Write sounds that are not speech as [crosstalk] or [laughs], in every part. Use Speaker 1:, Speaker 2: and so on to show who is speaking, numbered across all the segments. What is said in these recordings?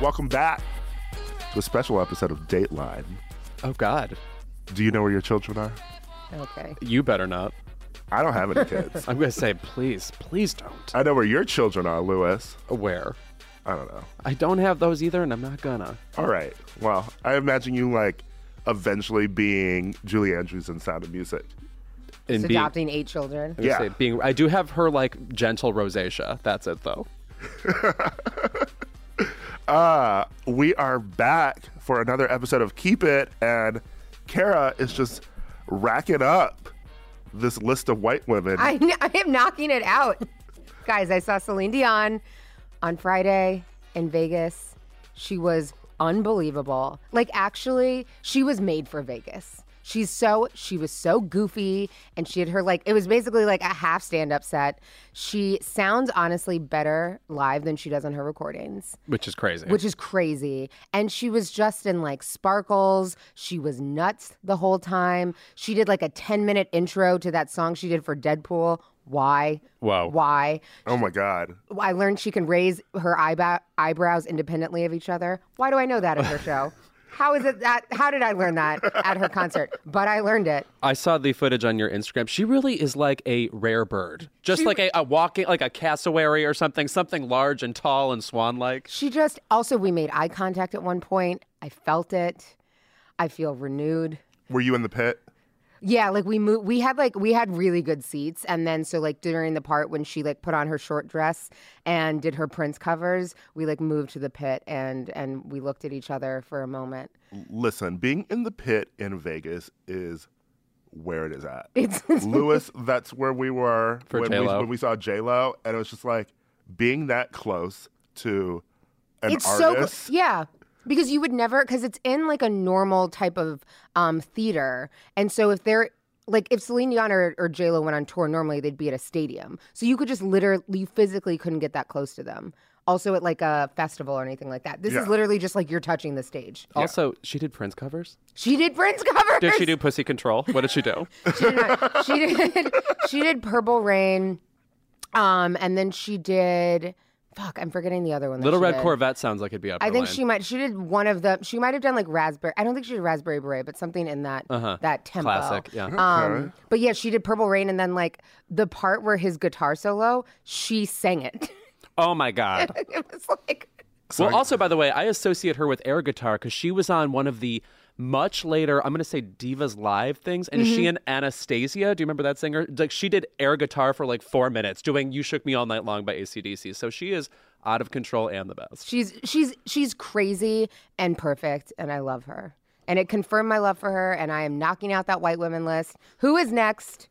Speaker 1: Welcome back to a special episode of Dateline.
Speaker 2: Oh God,
Speaker 1: Do you know where your children are?
Speaker 3: Okay.
Speaker 2: you better not.
Speaker 1: I don't have any kids. [laughs]
Speaker 2: I'm gonna say, please, please don't.
Speaker 1: I know where your children are, Lewis.
Speaker 2: Where?
Speaker 1: I don't know.
Speaker 2: I don't have those either, and I'm not gonna.
Speaker 1: All right. Well, I imagine you like eventually being Julie Andrews in Sound of Music.
Speaker 2: And
Speaker 3: Just
Speaker 2: being,
Speaker 3: adopting eight children.
Speaker 2: I
Speaker 1: Yeah.
Speaker 2: say, being, I do have her like gentle rosacea. That's it though. [laughs]
Speaker 1: Uh, we are back for another episode of Keep It, and Kara is just racking up this list of white women.
Speaker 3: I, [laughs] I am knocking it out. Guys, I saw Celine Dion on Friday in Vegas. She was unbelievable. Like, actually, she was made for Vegas. She's so, she was so goofy and she had her like, it was basically like a half stand up set. She sounds honestly better live than she does on her recordings
Speaker 2: Which is crazy.
Speaker 3: which is crazy. And she was just in like sparkles. She was nuts the whole time. She did like a 10 minute intro to that song she did for Deadpool. Why?
Speaker 2: Wow.
Speaker 3: Why?
Speaker 1: oh my God.
Speaker 3: I learned she can raise her eyebrow- eyebrows independently of each other. Why do I know that at her show? [laughs] How is it that? How did I learn that at her concert? But I learned it.
Speaker 2: I saw the footage on your Instagram. She really is like a rare bird, just like a, a walking, like a cassowary or something, something large and tall and swan-like.
Speaker 3: She just also we made eye contact at one point. I felt it. I feel renewed.
Speaker 1: Were you in the pit?
Speaker 3: Yeah, like we moved. We had like we had really good seats, and then so like during the part when she like put on her short dress and did her Prince covers, we like moved to the pit and and we looked at each other for a moment.
Speaker 1: Listen, being in the pit in Vegas is where it is at. [laughs]
Speaker 3: It's
Speaker 1: Lewis, that's where we were
Speaker 2: For
Speaker 1: when, we,
Speaker 2: J-Lo.
Speaker 1: when we saw J Lo, and it was just like being that close to an
Speaker 3: it's so
Speaker 1: artist.
Speaker 3: yeah because you would never because it's in like a normal type of um theater, and so if they're like if Celine Dion or, or J Lo went on tour, normally they'd be at a stadium, so you could just literally you physically couldn't get that close to them. Also at like a festival or anything like that. This
Speaker 1: Yeah.
Speaker 3: is literally just like you're touching the stage.
Speaker 2: Also, she did Prince covers.
Speaker 3: She did Prince covers.
Speaker 2: Did she do Pussy Control? What did she do? [laughs]
Speaker 3: She did, not. she did. She did Purple Rain, um, and then she did. Fuck, I'm forgetting the other one. that
Speaker 2: Little
Speaker 3: she
Speaker 2: Red
Speaker 3: did.
Speaker 2: Corvette sounds like it'd be up.
Speaker 3: I think
Speaker 2: lane.
Speaker 3: she might. She did one of the. She might have done like Raspberry. I don't think she did Raspberry Beret, but something in that
Speaker 2: Uh-huh.
Speaker 3: that tempo.
Speaker 2: Classic, yeah.
Speaker 3: Um, but yeah, she did Purple Rain, and then like the part where his guitar solo, she sang it.
Speaker 2: Oh my god. [laughs]
Speaker 3: it was like.
Speaker 2: well, also by the way, I associate her with air guitar because she was on one of the much later, I'm going to say Divas Live things, and
Speaker 3: Mm-hmm.
Speaker 2: she and Anastacia. Do you remember that singer? Like she did air guitar for like four minutes, doing "You Shook Me All Night Long" by ACDC. So she is out of control and the best.
Speaker 3: She's she's she's crazy and perfect, and I love her. And it confirmed my love for her, and I am knocking out that white women list. Who is next?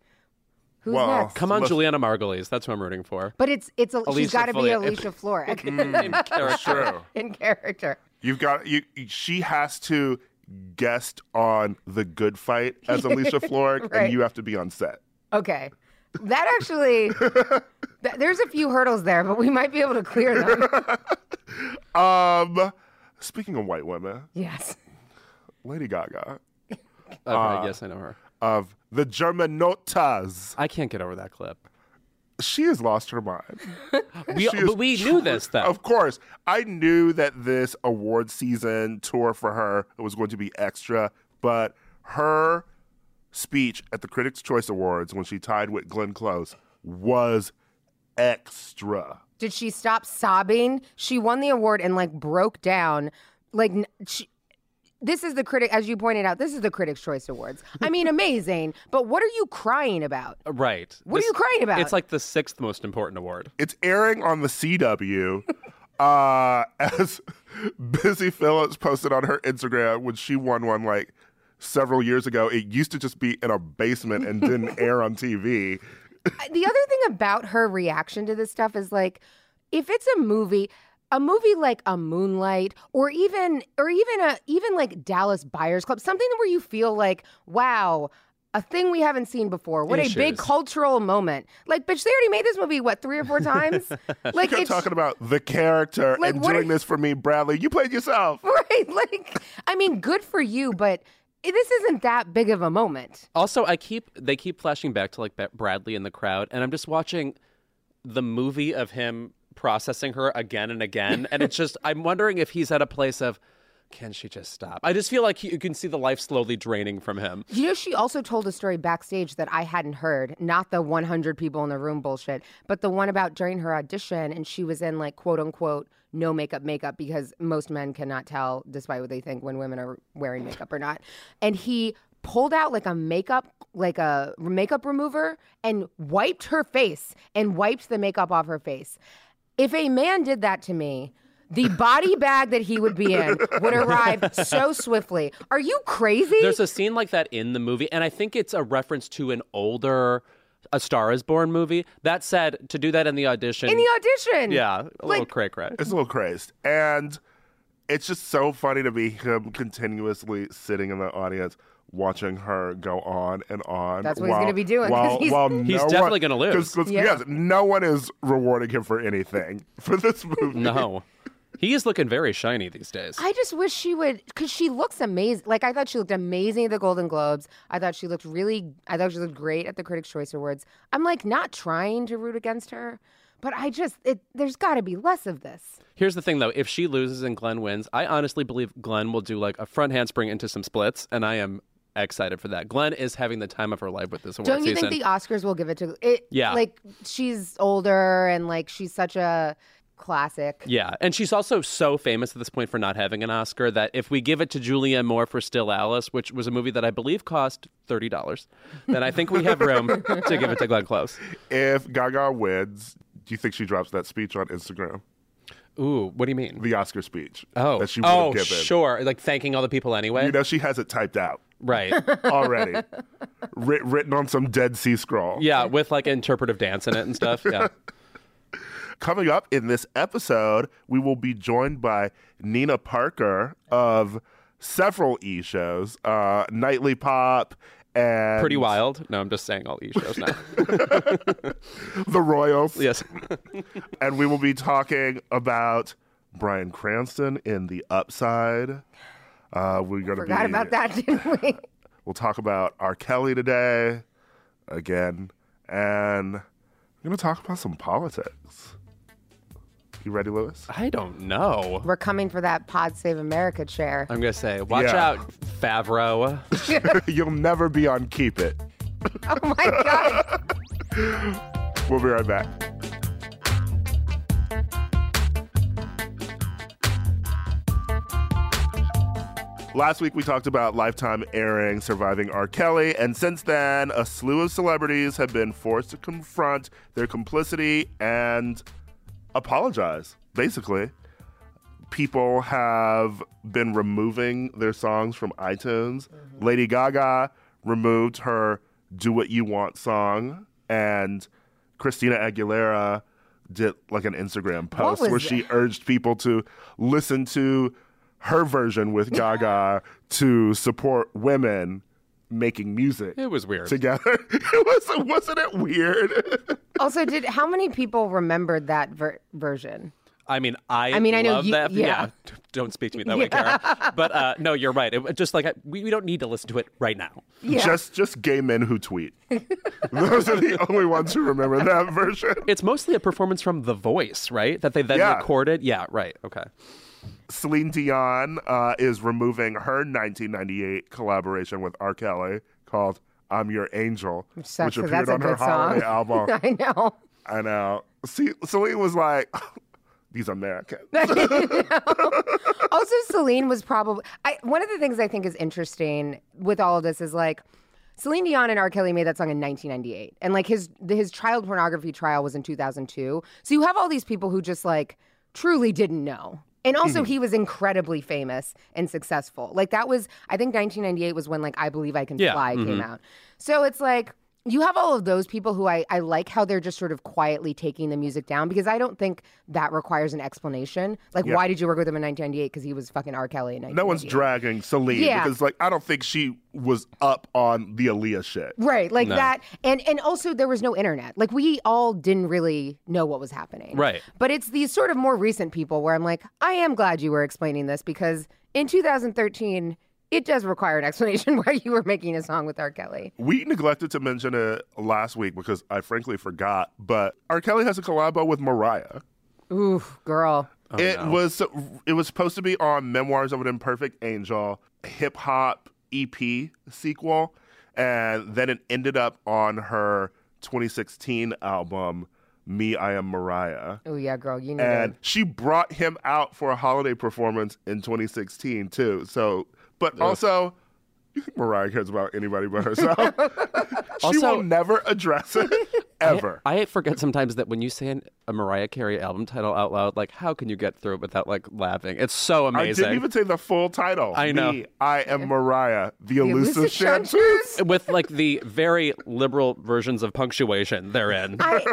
Speaker 3: Who's
Speaker 1: Well,
Speaker 3: next?
Speaker 2: Come on,
Speaker 1: Listen-
Speaker 2: Julianna Margulies. That's who I'm rooting for.
Speaker 3: But it's it's a, she's got to be
Speaker 2: Florrick.
Speaker 3: Alicia Florrick [laughs]
Speaker 2: In character.
Speaker 1: True.
Speaker 3: in character.
Speaker 1: You've got you. She has to guest on the Good Fight as [laughs] Alicia Florrick,
Speaker 3: Right.
Speaker 1: and you have to be on set.
Speaker 3: Okay, that actually [laughs] th- there's a few hurdles there, but we might be able to clear them. [laughs]
Speaker 1: Um, speaking of white women,
Speaker 3: yes.
Speaker 1: Lady Gaga
Speaker 2: Okay, yes, I know her.
Speaker 1: of the Germanotas,
Speaker 2: I can't get over that clip.
Speaker 1: She has lost her mind. [laughs]
Speaker 2: We,
Speaker 1: is
Speaker 2: but we knew this though.
Speaker 1: Of course, I knew that this award season tour for her was going to be extra, but her speech at the Critics' Choice Awards when she tied with Glenn Close was extra.
Speaker 3: Did she stop sobbing? She won the award and like broke down. Like she, this is the critic, as you pointed out. This is the Critics' Choice Awards. I mean, [laughs] amazing. But what are you crying about?
Speaker 2: right.
Speaker 3: What are you crying about?
Speaker 2: It's like the sixth most important award.
Speaker 1: It's airing on the CW. [laughs] uh, as Busy Phillips posted on her Instagram when she won one, like several years ago, it used to just be in a basement and didn't [laughs] air on TV.
Speaker 3: the other thing about her reaction to this stuff is like, if it's a movie, a movie like a Moonlight, or even, or even a, even like Dallas Buyers Club, something where you feel like, wow. A thing we haven't seen before. What a big cultural moment! Like, bitch, they already made this movie what three or four times. [laughs] like, you're
Speaker 1: talking about the character
Speaker 3: Like,
Speaker 1: and doing
Speaker 3: are-
Speaker 1: this for me, Bradley. You played yourself. [laughs]
Speaker 3: right. Like, I mean, good for you, but this isn't that big of a moment.
Speaker 2: Also, I keep they keep flashing back to like Bradley in the crowd, and I'm just watching the movie of him processing her again and again, and it's just I'm wondering if he's at a place of can she just stop? I just feel like he, you can see the life slowly draining from him.
Speaker 3: You know, she also told a story backstage that I hadn't heard, not the 100 people in the room bullshit, but the one about during her audition and she was in like quote unquote no makeup makeup because most men cannot tell, despite what they think, when women are wearing makeup or not. And he pulled out like a makeup like a makeup remover and wiped her face and wiped the makeup off her face. If a man did that to me, the body bag that he would be in would arrive so swiftly. Are you crazy?
Speaker 2: There's a scene like that in the movie, and I think it's a reference to an older A Star Is Born movie. That said, to do that in the audition,
Speaker 3: in the audition.
Speaker 2: yeah, a little
Speaker 3: Like-
Speaker 2: cray cray.
Speaker 1: It's a little crazed. And it's just so funny to be him continuously sitting in the audience watching her go on and on.
Speaker 3: That's what he's gonna be doing, 'cause
Speaker 1: While,
Speaker 3: he's-
Speaker 1: while
Speaker 2: He's
Speaker 1: no
Speaker 2: definitely gonna lose.
Speaker 1: 'cause- 'cause,
Speaker 3: Yeah.
Speaker 1: Yes, no one is rewarding him for anything [laughs] for this movie.
Speaker 2: No, he is looking very shiny these days.
Speaker 3: I just wish she would, because she looks amazing. Like I thought she looked amazing at the Golden Globes. I thought she looked really. I thought she looked great at the Critics' Choice Awards. I'm like not trying to root against her, but I just it. There's got to be less of this.
Speaker 2: Here's the thing, though: if she loses and Glenn wins, I honestly believe Glenn will do like a front handspring into some splits, and I am excited for that. Glenn is having the time of her life with this award
Speaker 3: Don't you
Speaker 2: season.
Speaker 3: think the Oscars will give it to it?
Speaker 2: Yeah.
Speaker 3: Like she's older and like she's such a classic.
Speaker 2: Yeah, and she's also so famous at this point for not having an Oscar that if we give it to Julianne Moore for Still Alice, which was a movie that I believe cost thirty dollars, then I think we have room to give it to Glenn Close.
Speaker 1: If Gaga wins, do you think she drops that speech on Instagram?
Speaker 2: Ooh, what do you mean?
Speaker 1: The Oscar speech.
Speaker 2: Oh,
Speaker 1: that she would
Speaker 2: oh,
Speaker 1: have given.
Speaker 2: sure, like thanking all the people anyway.
Speaker 1: You know, she has it typed out
Speaker 2: right? [laughs]
Speaker 1: already, Writ- written on some Dead Sea Scroll.
Speaker 2: Yeah, with like interpretive dance in it and stuff. Yeah. [laughs]
Speaker 1: Coming up in this episode, we will be joined by Nina Parker of several e shows, uh, Nightly Pop and
Speaker 2: Pretty wild. No, I'm just saying all E shows now. [laughs]
Speaker 1: The Royals.
Speaker 2: yes.
Speaker 1: And we will be talking about Bryan Cranston in The Upside. Uh, we're gonna
Speaker 3: Forgot
Speaker 1: be,
Speaker 3: about that, didn't we? [laughs]
Speaker 1: We'll talk about R. Kelly today again, and we're gonna talk about some politics. You ready, Lewis?
Speaker 2: I don't know.
Speaker 3: We're coming for that Pod Save America chair.
Speaker 2: I'm gonna say, watch
Speaker 1: Yeah.
Speaker 2: out, Favreau. [laughs] [laughs]
Speaker 1: You'll never be on Keep It.
Speaker 3: Oh my god.
Speaker 1: We'll be right back. Last week we talked about Lifetime airing Surviving R. Kelly, and since then, a slew of celebrities have been forced to confront their complicity and apologize, basically. People have been removing their songs from iTunes. Lady Gaga removed her Do What You Want song, and Christina Aguilera did like an Instagram post where
Speaker 3: that?
Speaker 1: she urged people to listen to her version with [laughs] Gaga to support women making music
Speaker 2: It was weird.
Speaker 1: together. [laughs] It was wasn't it weird? [laughs]
Speaker 3: Also, did how many people remembered that ver- version?
Speaker 2: I mean, I.
Speaker 3: I mean, I know
Speaker 2: love
Speaker 3: you-
Speaker 2: that.
Speaker 3: yeah.
Speaker 2: d- Don't speak to me that way, Kara. But uh, no, you're right. It, just like I, we, we don't need to listen to it right now.
Speaker 3: Yeah.
Speaker 1: Just just gay men who tweet. Those are the only ones who remember that version.
Speaker 2: It's mostly a performance from The Voice, right? That they then
Speaker 1: Yeah.
Speaker 2: recorded. Yeah, right. Okay.
Speaker 1: Celine Dion uh, is removing her 1998 collaboration with R. Kelly called "I'm Your Angel,"
Speaker 3: Sucks,
Speaker 1: which appeared on her holiday album. [laughs]
Speaker 3: I know.
Speaker 1: I know. See, Celine was like, [laughs] "These Americans." [laughs]
Speaker 3: also, Celine was probably I, one of the things I think is interesting with all of this is like Celine Dion and R. Kelly made that song in 1998, and like his his child pornography trial was in 2002. So you have all these people who just like truly didn't know. And
Speaker 1: Mm-hmm.
Speaker 3: also, he was incredibly famous and successful. Like that was, I think, 1998 was when like I Believe I Can
Speaker 2: Yeah,
Speaker 3: Fly came out. So it's like you have all of those people who I, I like how they're just sort of quietly taking the music down because I don't think that requires an explanation. Like,
Speaker 1: Yeah.
Speaker 3: why did you work with him in 1998? Because he was fucking R. Kelly in 1998.
Speaker 1: No one's dragging Celine
Speaker 3: Yeah.
Speaker 1: because, like, I don't think she was up on the Aaliyah shit.
Speaker 3: Right, like that, and and also there was no internet. Like we all didn't really know what was happening.
Speaker 2: Right.
Speaker 3: But it's these sort of more recent people where I'm like, I am glad you were explaining this because in 2013 it does require an explanation [laughs] why you were making a song with R. Kelly.
Speaker 1: We neglected to mention it last week because I frankly forgot, but R. Kelly has a collabo with Mariah.
Speaker 3: Oof, girl.
Speaker 1: Oh, it was it was supposed to be on Memoirs of an Imperfect Angel, hip hop EP sequel, and then it ended up on her 2016 album, Me I Am Mariah.
Speaker 3: Oh yeah, girl, you know.
Speaker 1: And she brought him out for a holiday performance in 2016 too. So, but also, you think Mariah cares about anybody but herself? [laughs] she
Speaker 2: Also-
Speaker 1: will never address it [laughs] ever.
Speaker 2: I forget sometimes that when you say an, a Mariah Carey album title out loud, like how can you get through it without like laughing? It's so amazing.
Speaker 1: I didn't even say the full title.
Speaker 2: I know.
Speaker 1: Me, I am Mariah, the,
Speaker 3: The
Speaker 1: elusive,
Speaker 3: elusive
Speaker 1: chanteuse.
Speaker 2: with like the very liberal versions of punctuation therein.
Speaker 3: I,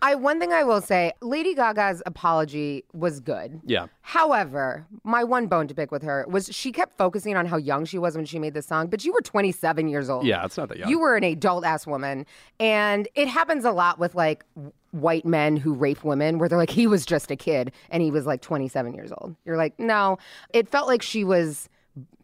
Speaker 3: I one thing I will say, Lady Gaga's apology was good.
Speaker 2: Yeah.
Speaker 3: However, my one bone to pick with her was she kept focusing on how young she was when she made this song, but you were 27 years old.
Speaker 2: Yeah, it's not that young.
Speaker 3: You were an adult ass woman, and it happens a lot with like white men who rape women, where they're like, he was just a kid and he was like 27 years old. You're like, no. It felt like she was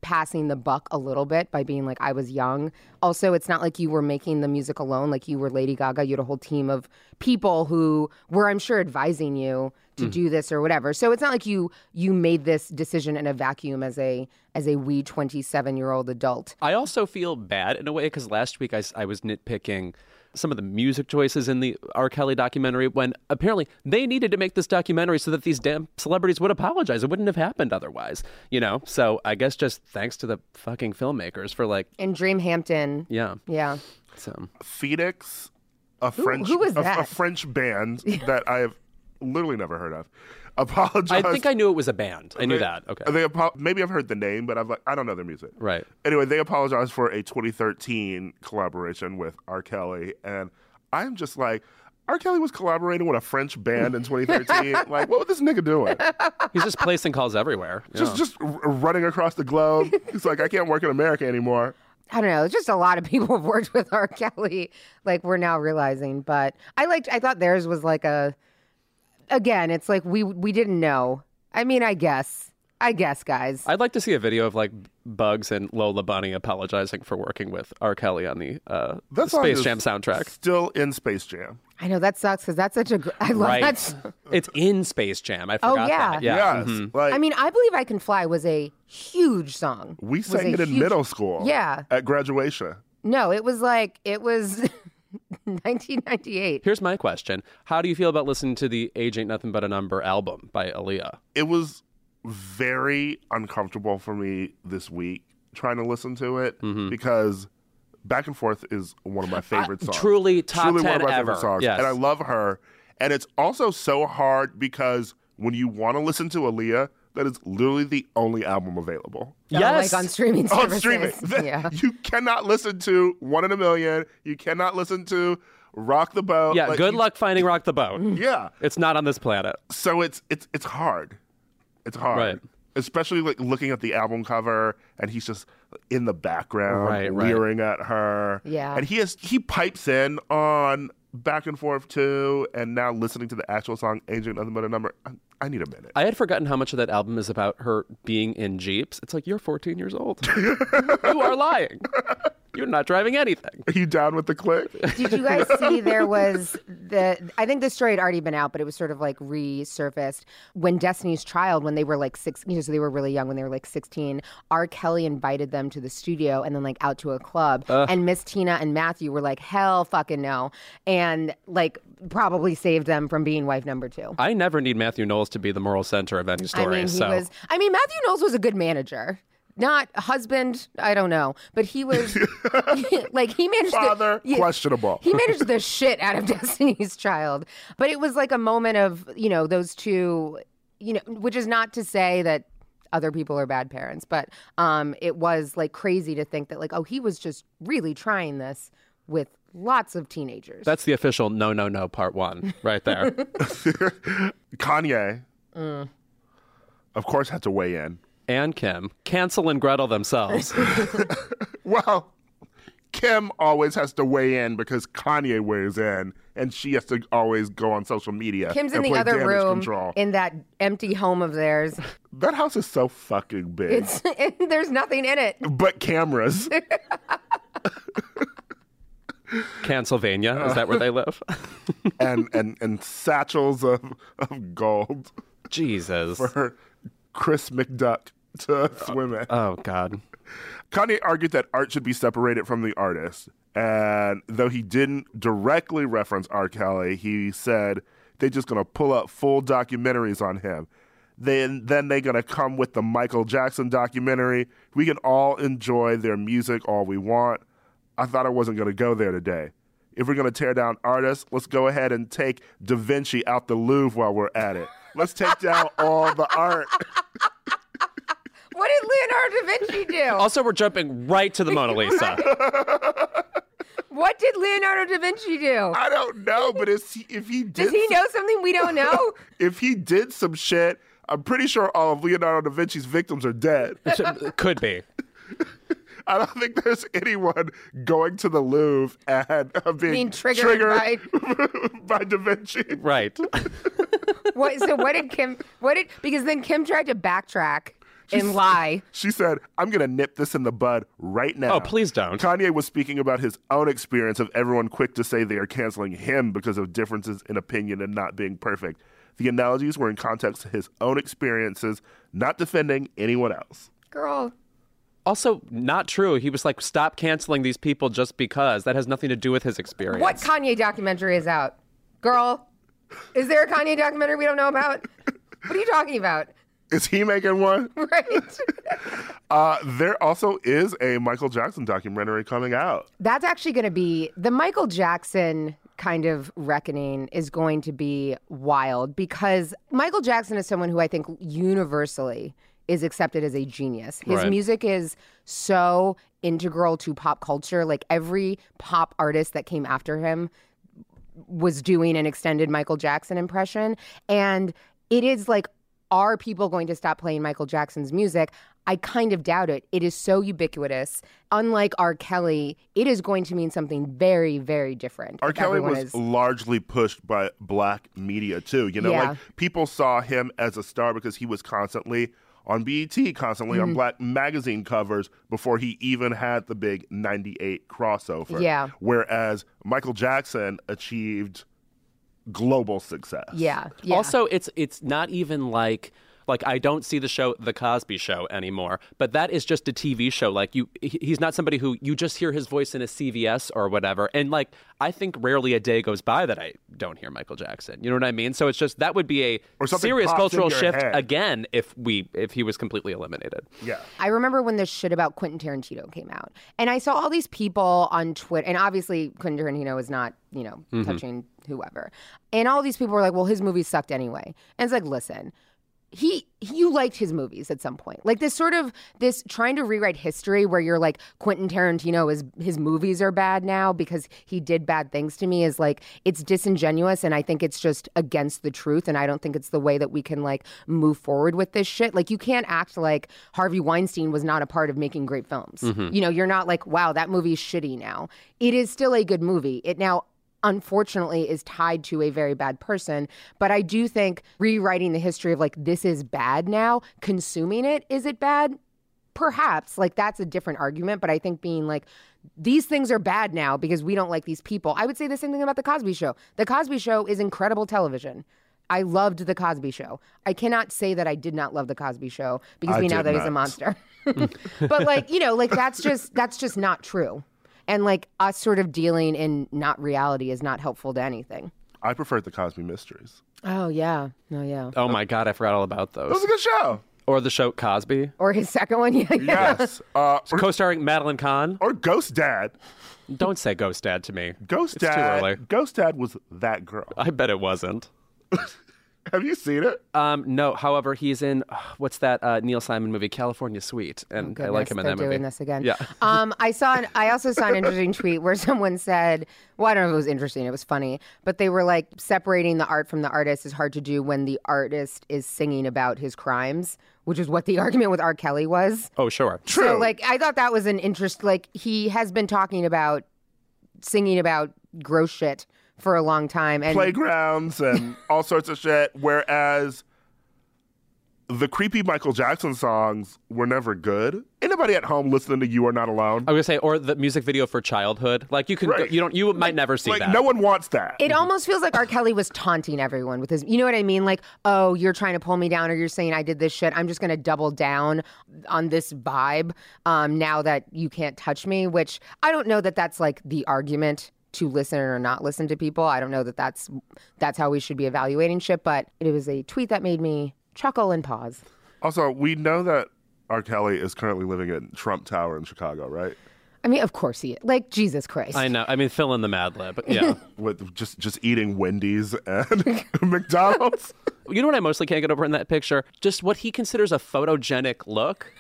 Speaker 3: passing the buck a little bit by being like I was young. Also, it's not like you were making the music alone, like you were Lady Gaga. You had a whole team of people who were, I'm sure, advising you to mm. do this or whatever. So it's not like you you made this decision in a vacuum as a as a wee 27 year old adult.
Speaker 2: I also feel bad in a way because last week I, I was nitpicking some of the music choices in the R. Kelly documentary when apparently they needed to make this documentary so that these damn celebrities would apologize. It wouldn't have happened otherwise, you know? So I guess just thanks to the fucking filmmakers for like,
Speaker 3: In dream hampton,
Speaker 2: yeah.
Speaker 3: yeah.
Speaker 2: So
Speaker 1: Phoenix, a French
Speaker 3: who was
Speaker 1: a- a. French band [laughs] that I have literally never heard of. Apologize.
Speaker 2: I think I knew it was a band. I knew that. Okay.
Speaker 1: They apo- maybe I've heard the name, but I've like I don't know their music.
Speaker 2: Right.
Speaker 1: Anyway, they apologized for a 2013 collaboration with R. Kelly, and I'm just like, R. Kelly was collaborating with a French band in 2013. [laughs] like, what was this nigga doing?
Speaker 2: He's just placing calls everywhere. [laughs]
Speaker 1: Just
Speaker 2: Yeah.
Speaker 1: just r- running across the globe. He's like, I can't work in America anymore.
Speaker 3: I don't know. It's just a lot of people have worked with R. Kelly, like we're now realizing. But I liked. I thought theirs was like a. Again, it's like we we didn't know. I mean, I guess. I guess, guys.
Speaker 2: I'd like to see a video of like Bugs and Lola Bunny apologizing for working with R. Kelly on the uh,
Speaker 1: That song
Speaker 2: Space Jam soundtrack.
Speaker 1: Still in Space Jam.
Speaker 3: I know that sucks because that's such a. gr- I love
Speaker 2: Right.
Speaker 3: that. s- [laughs]
Speaker 2: it's in Space Jam. I
Speaker 3: Oh, yeah.
Speaker 2: that. Yeah.
Speaker 1: Yes. Like
Speaker 3: I mean, I believe I can fly was a huge song.
Speaker 1: we sang it in
Speaker 3: huge-
Speaker 1: middle school.
Speaker 3: Yeah.
Speaker 1: At graduation.
Speaker 3: No, it was like it was [laughs] [laughs] 1998.
Speaker 2: Here's my question: How do you feel about listening to the "Age Ain't Nothing But a Number" album by Aaliyah?
Speaker 1: it was very uncomfortable for me this week trying to listen to it
Speaker 2: Mm-hmm.
Speaker 1: because back and forth is one of my favorite songs.
Speaker 2: truly top
Speaker 1: truly
Speaker 2: 10
Speaker 1: one of my
Speaker 2: ever.
Speaker 1: favorite songs,
Speaker 2: Yes.
Speaker 1: and I love her. And it's also so hard because when you want to listen to Aaliyah, that is literally the only album available.
Speaker 2: Oh, yes,
Speaker 3: like on streaming [laughs] Services.
Speaker 1: On streaming, [laughs]
Speaker 3: yeah.
Speaker 1: you cannot listen to One in a Million. You cannot listen to Rock the Boat.
Speaker 2: yeah.
Speaker 1: Like,
Speaker 2: good
Speaker 1: you-
Speaker 2: luck finding "Rock the Boat." [laughs]
Speaker 1: Yeah,
Speaker 2: It's not on this planet.
Speaker 1: so it's it's it's hard. It's hard.
Speaker 2: Right.
Speaker 1: Especially like looking at the album cover and he's just in the background
Speaker 2: Right, right.
Speaker 1: at her.
Speaker 3: Yeah.
Speaker 1: And he has he pipes in on back and forth too and now listening to the actual song Age Ain't Nothing But a Number. I, I need a minute.
Speaker 2: I had forgotten how much of that album is about her being in jeeps. It's like you're 14 years old. [laughs] you are lying. You're not driving anything.
Speaker 1: Are you down with the clique?
Speaker 3: Did you guys see [laughs] there was the I think the story had already been out, but it was sort of like resurfaced when Destiny's Child, when they were like six, you know, so they were really young when they were like sixteen. R. Kelly invited them to the studio and then like out to a club, and Miss Tina and Matthew were like, hell, fucking no, and like probably saved them from being wife number two.
Speaker 2: I never need Matthew Knowles to be the moral center of any story.
Speaker 3: I mean, he
Speaker 2: so
Speaker 3: was. I mean, Matthew Knowles was a good manager. Not husband, I don't know, but he was [laughs] [laughs] like he managed the-
Speaker 1: Father,
Speaker 3: yeah,
Speaker 1: questionable.
Speaker 3: He managed the shit out of [laughs] Destiny's Child, but it was like a moment of you know those two you know, which is not to say that other people are bad parents, but um, it was like crazy to think that like, oh, he was just really trying this with lots of teenagers.
Speaker 2: That's the official no, no, no part one [laughs] right there. [laughs]
Speaker 1: Kanye,
Speaker 3: Mm.
Speaker 1: of course, had to weigh in.
Speaker 2: and Kim, Cancel and Gretel themselves. [laughs]
Speaker 1: Well, Kim always has to weigh in because Kanye weighs in, and she has to always go on social media.
Speaker 3: Kim's in the other room
Speaker 1: Control.
Speaker 3: in that empty home of theirs.
Speaker 1: That house is so fucking big.
Speaker 3: It's there's nothing in it.
Speaker 1: but cameras.
Speaker 2: Pennsylvania, is that where they live? [laughs]
Speaker 1: and, and, and satchels of, of gold
Speaker 2: Jesus.
Speaker 1: for Chris McDuck to swim in.
Speaker 2: Oh God.
Speaker 1: Kanye argued that art should be separated from the artist. And though he didn't directly reference R. Kelly, he said they're just going to pull up full documentaries on him. Then, then they're going to come with the Michael Jackson documentary. We can all enjoy their music all we want. I thought I wasn't going to go there today. If we're going to tear down artists, let's go ahead and take Da Vinci out the Louvre while we're at it. Let's take down [laughs] all the art. [laughs]
Speaker 3: What did Leonardo da Vinci do?
Speaker 2: Also, we're jumping right to the Mona Lisa. [laughs]
Speaker 3: What did Leonardo da Vinci do?
Speaker 1: I don't know, but if he, if he did
Speaker 3: Does he
Speaker 1: some-
Speaker 3: know something we don't know?
Speaker 1: if he did some shit, I'm pretty sure all of Leonardo da Vinci's victims are dead.
Speaker 2: Could be.
Speaker 1: I don't think there's anyone going to the Louvre and uh, being,
Speaker 3: Being triggered [laughs]
Speaker 1: by Da Vinci.
Speaker 2: Right. [laughs]
Speaker 3: What, so what did Kim? What did because then Kim tried to backtrack and lie.
Speaker 1: She said, I'm going to nip this in the bud right now.
Speaker 2: Oh, please don't.
Speaker 1: Kanye was speaking about his own experience of everyone quick to say they are canceling him because of differences in opinion and not being perfect. The analogies were in context to his own experiences, not defending anyone else.
Speaker 3: Girl,
Speaker 2: Also, not true. He was like, stop canceling these people just because. That has nothing to do with his experience.
Speaker 3: what Kanye documentary is out? Girl, is there a Kanye documentary we don't know about? What are you talking about?
Speaker 1: Is he making one? [laughs]
Speaker 3: Right. [laughs]
Speaker 1: Uh, there also is a Michael Jackson documentary coming out.
Speaker 3: That's actually going to be the Michael Jackson kind of reckoning is going to be wild because Michael Jackson is someone who I think universally is accepted as a genius. His
Speaker 2: Right.
Speaker 3: music is so integral to pop culture. Like every pop artist that came after him was doing an extended Michael Jackson impression. And it is like, are people going to stop playing Michael Jackson's music? I kind of doubt it. It is so ubiquitous. Unlike R. Kelly, it is going to mean something very, very different.
Speaker 1: R. Kelly was
Speaker 3: is-
Speaker 1: largely pushed by black media too. You know,
Speaker 3: Yeah.
Speaker 1: like people saw him as a star because he was constantly on BET, constantly
Speaker 3: Mm-hmm.
Speaker 1: on black magazine covers before he even had the big 98 crossover.
Speaker 3: Yeah.
Speaker 1: Whereas Michael Jackson achieved global success.
Speaker 3: yeah, yeah.
Speaker 2: Also, it's it's not even like like I don't see the show The Cosby Show anymore, but that is just a TV show. Like you, he's not somebody who you just hear his voice in a CVS or whatever. And like I think rarely a day goes by that I don't hear Michael Jackson. You know what I mean? So it's just that would be a serious cultural shift
Speaker 1: head.
Speaker 2: again if we if he was completely eliminated.
Speaker 1: Yeah.
Speaker 3: I remember when this shit about Quentin Tarantino came out, and I saw all these people on Twitter, and obviously Quentin Tarantino is not, you know, mm-hmm. touching whoever, and all these people were like, "Well, his movies sucked anyway," and it's like, listen. He, you liked his movies at some point, like this sort of this trying to rewrite history where you're like Quentin Tarantino is his movies are bad now because he did bad things to me is like it's disingenuous and I think it's just against the truth and I don't think it's the way that we can like move forward with this shit. Like you can't act like Harvey Weinstein was not a part of making great films. Mm-hmm. You know, you're not like, wow, that movie's shitty now. It is still a good movie. It now unfortunately is tied to a very bad person but i do think rewriting the history of like this is bad now consuming it is it bad perhaps like that's a different argument but i think being like these things are bad now because we don't like these people i would say the same thing about the cosby show the cosby show is incredible television I loved the Cosby Show. I cannot say that I did not love the Cosby Show because
Speaker 1: I
Speaker 3: we know that he's a monster. [laughs] but like, you know, like that's just that's just not true. And like us sort of dealing in not reality is not helpful to anything.
Speaker 1: I preferred the Cosby Mysteries.
Speaker 3: Oh yeah. No, yeah.
Speaker 2: Oh my god, I forgot all about those.
Speaker 1: It was a good show.
Speaker 2: Or the show Cosby,
Speaker 3: Or his second one, [laughs] yeah. yeah.
Speaker 1: Yes. uh, or,
Speaker 2: co-starring Madeline Kahn.
Speaker 1: or Ghost Dad.
Speaker 2: Don't say Ghost Dad to me.
Speaker 1: Ghost
Speaker 2: It's too
Speaker 1: Dad.
Speaker 2: early.
Speaker 1: Ghost Dad was that girl.
Speaker 2: I bet it wasn't. [laughs]
Speaker 1: Have you seen it?
Speaker 2: Um, no, however, he's in uh, [sighs] what's that uh, Neil Simon movie, California Suite, and I like him in
Speaker 3: they're
Speaker 2: that movie.
Speaker 3: doing this again.
Speaker 2: Yeah. [laughs]
Speaker 3: Um, I saw. An, I also saw an interesting tweet where someone said, "Well, I don't know if it was interesting. It was funny, but they were like separating the art from the artist is hard to do when the artist is singing about his crimes, which is what the [laughs] argument with R. Kelly was.
Speaker 2: Oh, sure.
Speaker 1: True.
Speaker 3: So, like, I thought that was an interest. Like, he has been talking about singing about gross shit for a long time, and
Speaker 1: Playgrounds and all sorts of shit. Whereas the creepy Michael Jackson songs were never good. Anybody at home listening to "You Are Not Alone"?
Speaker 2: I was gonna say, or the music video for Childhood. Like you can,
Speaker 1: Right.
Speaker 2: you don't, you might never see
Speaker 1: like
Speaker 2: that.
Speaker 1: no one wants that.
Speaker 3: It almost feels like R. Kelly was taunting everyone with his, you know what I mean? Like, oh, you're trying to pull me down, or you're saying I did this shit. I'm just going to double down on this vibe um, now that you can't touch me, which I don't know that that's like the argument to listen or not listen to people. I don't know that that's that's how we should be evaluating shit, but it was a tweet that made me chuckle and pause.
Speaker 1: Also, we know that R. Kelly is currently living in Trump Tower in Chicago, right?
Speaker 3: I mean, of course he is. like Jesus Christ.
Speaker 2: I know. I mean, fill in the Mad Lib. Yeah. [laughs]
Speaker 1: With just just eating Wendy's and [laughs] McDonald's.
Speaker 2: you know what I mostly can't get over in that picture? Just what he considers a photogenic look.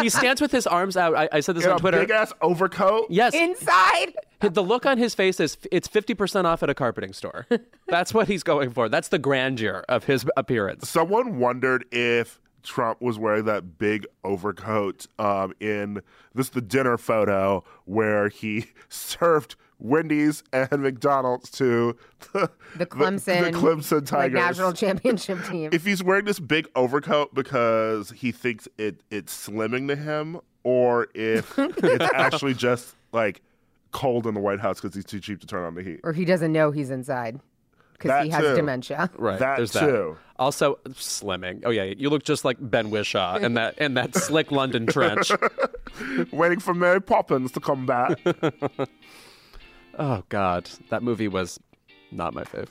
Speaker 2: he stands with his arms out. I, I said this
Speaker 1: In
Speaker 2: on
Speaker 1: a
Speaker 2: Twitter.
Speaker 1: big ass overcoat.
Speaker 2: Yes.
Speaker 3: Inside.
Speaker 2: The look on his face is it's 50% off at a carpeting store. [laughs] That's what he's going for. That's the grandeur of his appearance.
Speaker 1: Someone wondered if Trump was wearing that big overcoat um, in this the dinner photo where he [laughs] served Wendy's and McDonald's to the,
Speaker 3: The Clemson,
Speaker 1: the, Clemson
Speaker 3: like
Speaker 1: Tigers.
Speaker 3: national [laughs] championship team.
Speaker 1: if he's wearing this big overcoat because he thinks it it's slimming to him, or if it's actually just like cold in the White House because he's too cheap to turn on the heat.
Speaker 3: or he doesn't know he's inside because he has
Speaker 1: too.
Speaker 3: dementia. [laughs]
Speaker 2: Right.
Speaker 1: That
Speaker 2: there's
Speaker 1: too.
Speaker 2: that. Also, slimming. Oh, yeah. You look just like Ben Whishaw in that, in that [laughs] slick London trench. [laughs]
Speaker 1: Waiting for Mary Poppins to come back.
Speaker 2: Oh, God. That movie was not my fave.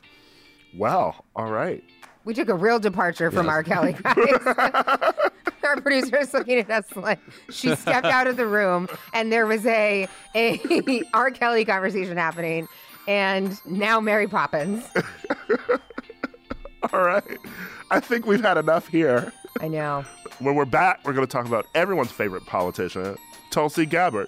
Speaker 1: well, all right.
Speaker 3: We took a real departure from R. Kelly, guys. [laughs] Our producer is looking at us like she stepped out of the room, and there was a a [laughs] R. Kelly conversation happening, and now Mary Poppins. [laughs]
Speaker 1: All right. I think we've had enough here.
Speaker 3: I know.
Speaker 1: When we're back, we're going to talk about everyone's favorite politician, Tulsi Gabbard.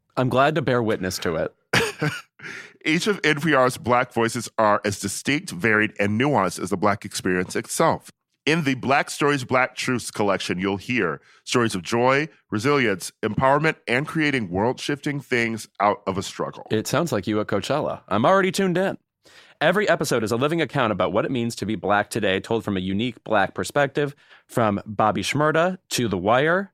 Speaker 2: I'm glad to bear witness to it. [laughs]
Speaker 1: Each of NPR's Black voices are as distinct, varied, and nuanced as the Black experience itself. In the Black Stories, Black Truths collection, you'll hear stories of joy, resilience, empowerment, and creating world shifting things out of a struggle.
Speaker 2: It sounds like you at Coachella. I'm already tuned in.
Speaker 4: Every episode is a living account about what it means to be black today, told from a unique black perspective. From Bobby Shmurda to The Wire,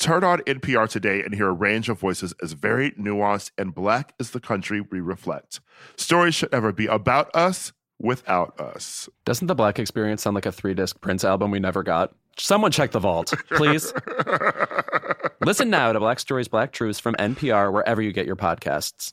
Speaker 1: Turn on NPR today and hear a range of voices as varied, nuanced, and Black as the country we reflect. Stories should never be about us without us.
Speaker 4: Doesn't the Black Experience sound like a three disc Prince album we never got? Someone check the vault, please. [laughs] Listen now to Black Stories, Black Truths from NPR wherever you get your podcasts.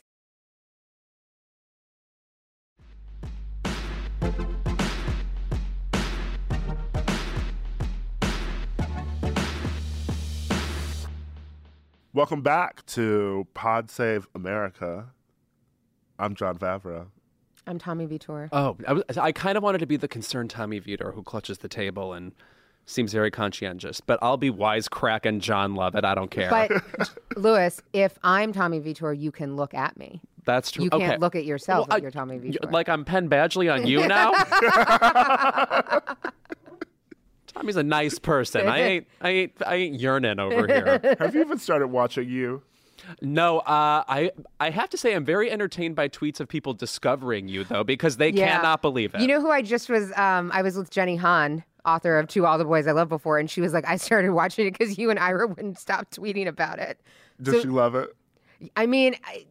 Speaker 1: Welcome back to Pod Save America. I'm Jon Favreau.
Speaker 3: I'm Tommy Vietor.
Speaker 2: Oh, I, was, I kind of wanted to be the concerned Tommy Vietor who clutches the table and seems very conscientious, but I'll be wisecracking Jon Lovett. I don't care.
Speaker 3: But [laughs] Lewis, if I'm Tommy Vietor, you can look at me.
Speaker 2: That's true.
Speaker 3: You can't
Speaker 2: okay.
Speaker 3: look at yourself
Speaker 2: Well,
Speaker 3: if
Speaker 2: I-
Speaker 3: you're Tommy
Speaker 2: y-
Speaker 3: Vietor.
Speaker 2: Like I'm Penn Badgley on you [laughs] now. [laughs] Tommy's a nice person. I ain't, I ain't, I ain't yearning over here. [laughs]
Speaker 1: Have you even started watching you?
Speaker 2: No, uh, I, I have to say I'm very entertained by tweets of people discovering you though, because they
Speaker 3: Yeah.
Speaker 2: cannot believe it.
Speaker 3: You know who I just was? Um, I was with Jenny Han, author of To All the Boys I Loved Before, and she was like, I started watching it because you and Ira wouldn't stop tweeting about it.
Speaker 1: Does
Speaker 3: So-
Speaker 1: she love it?
Speaker 3: I mean, I,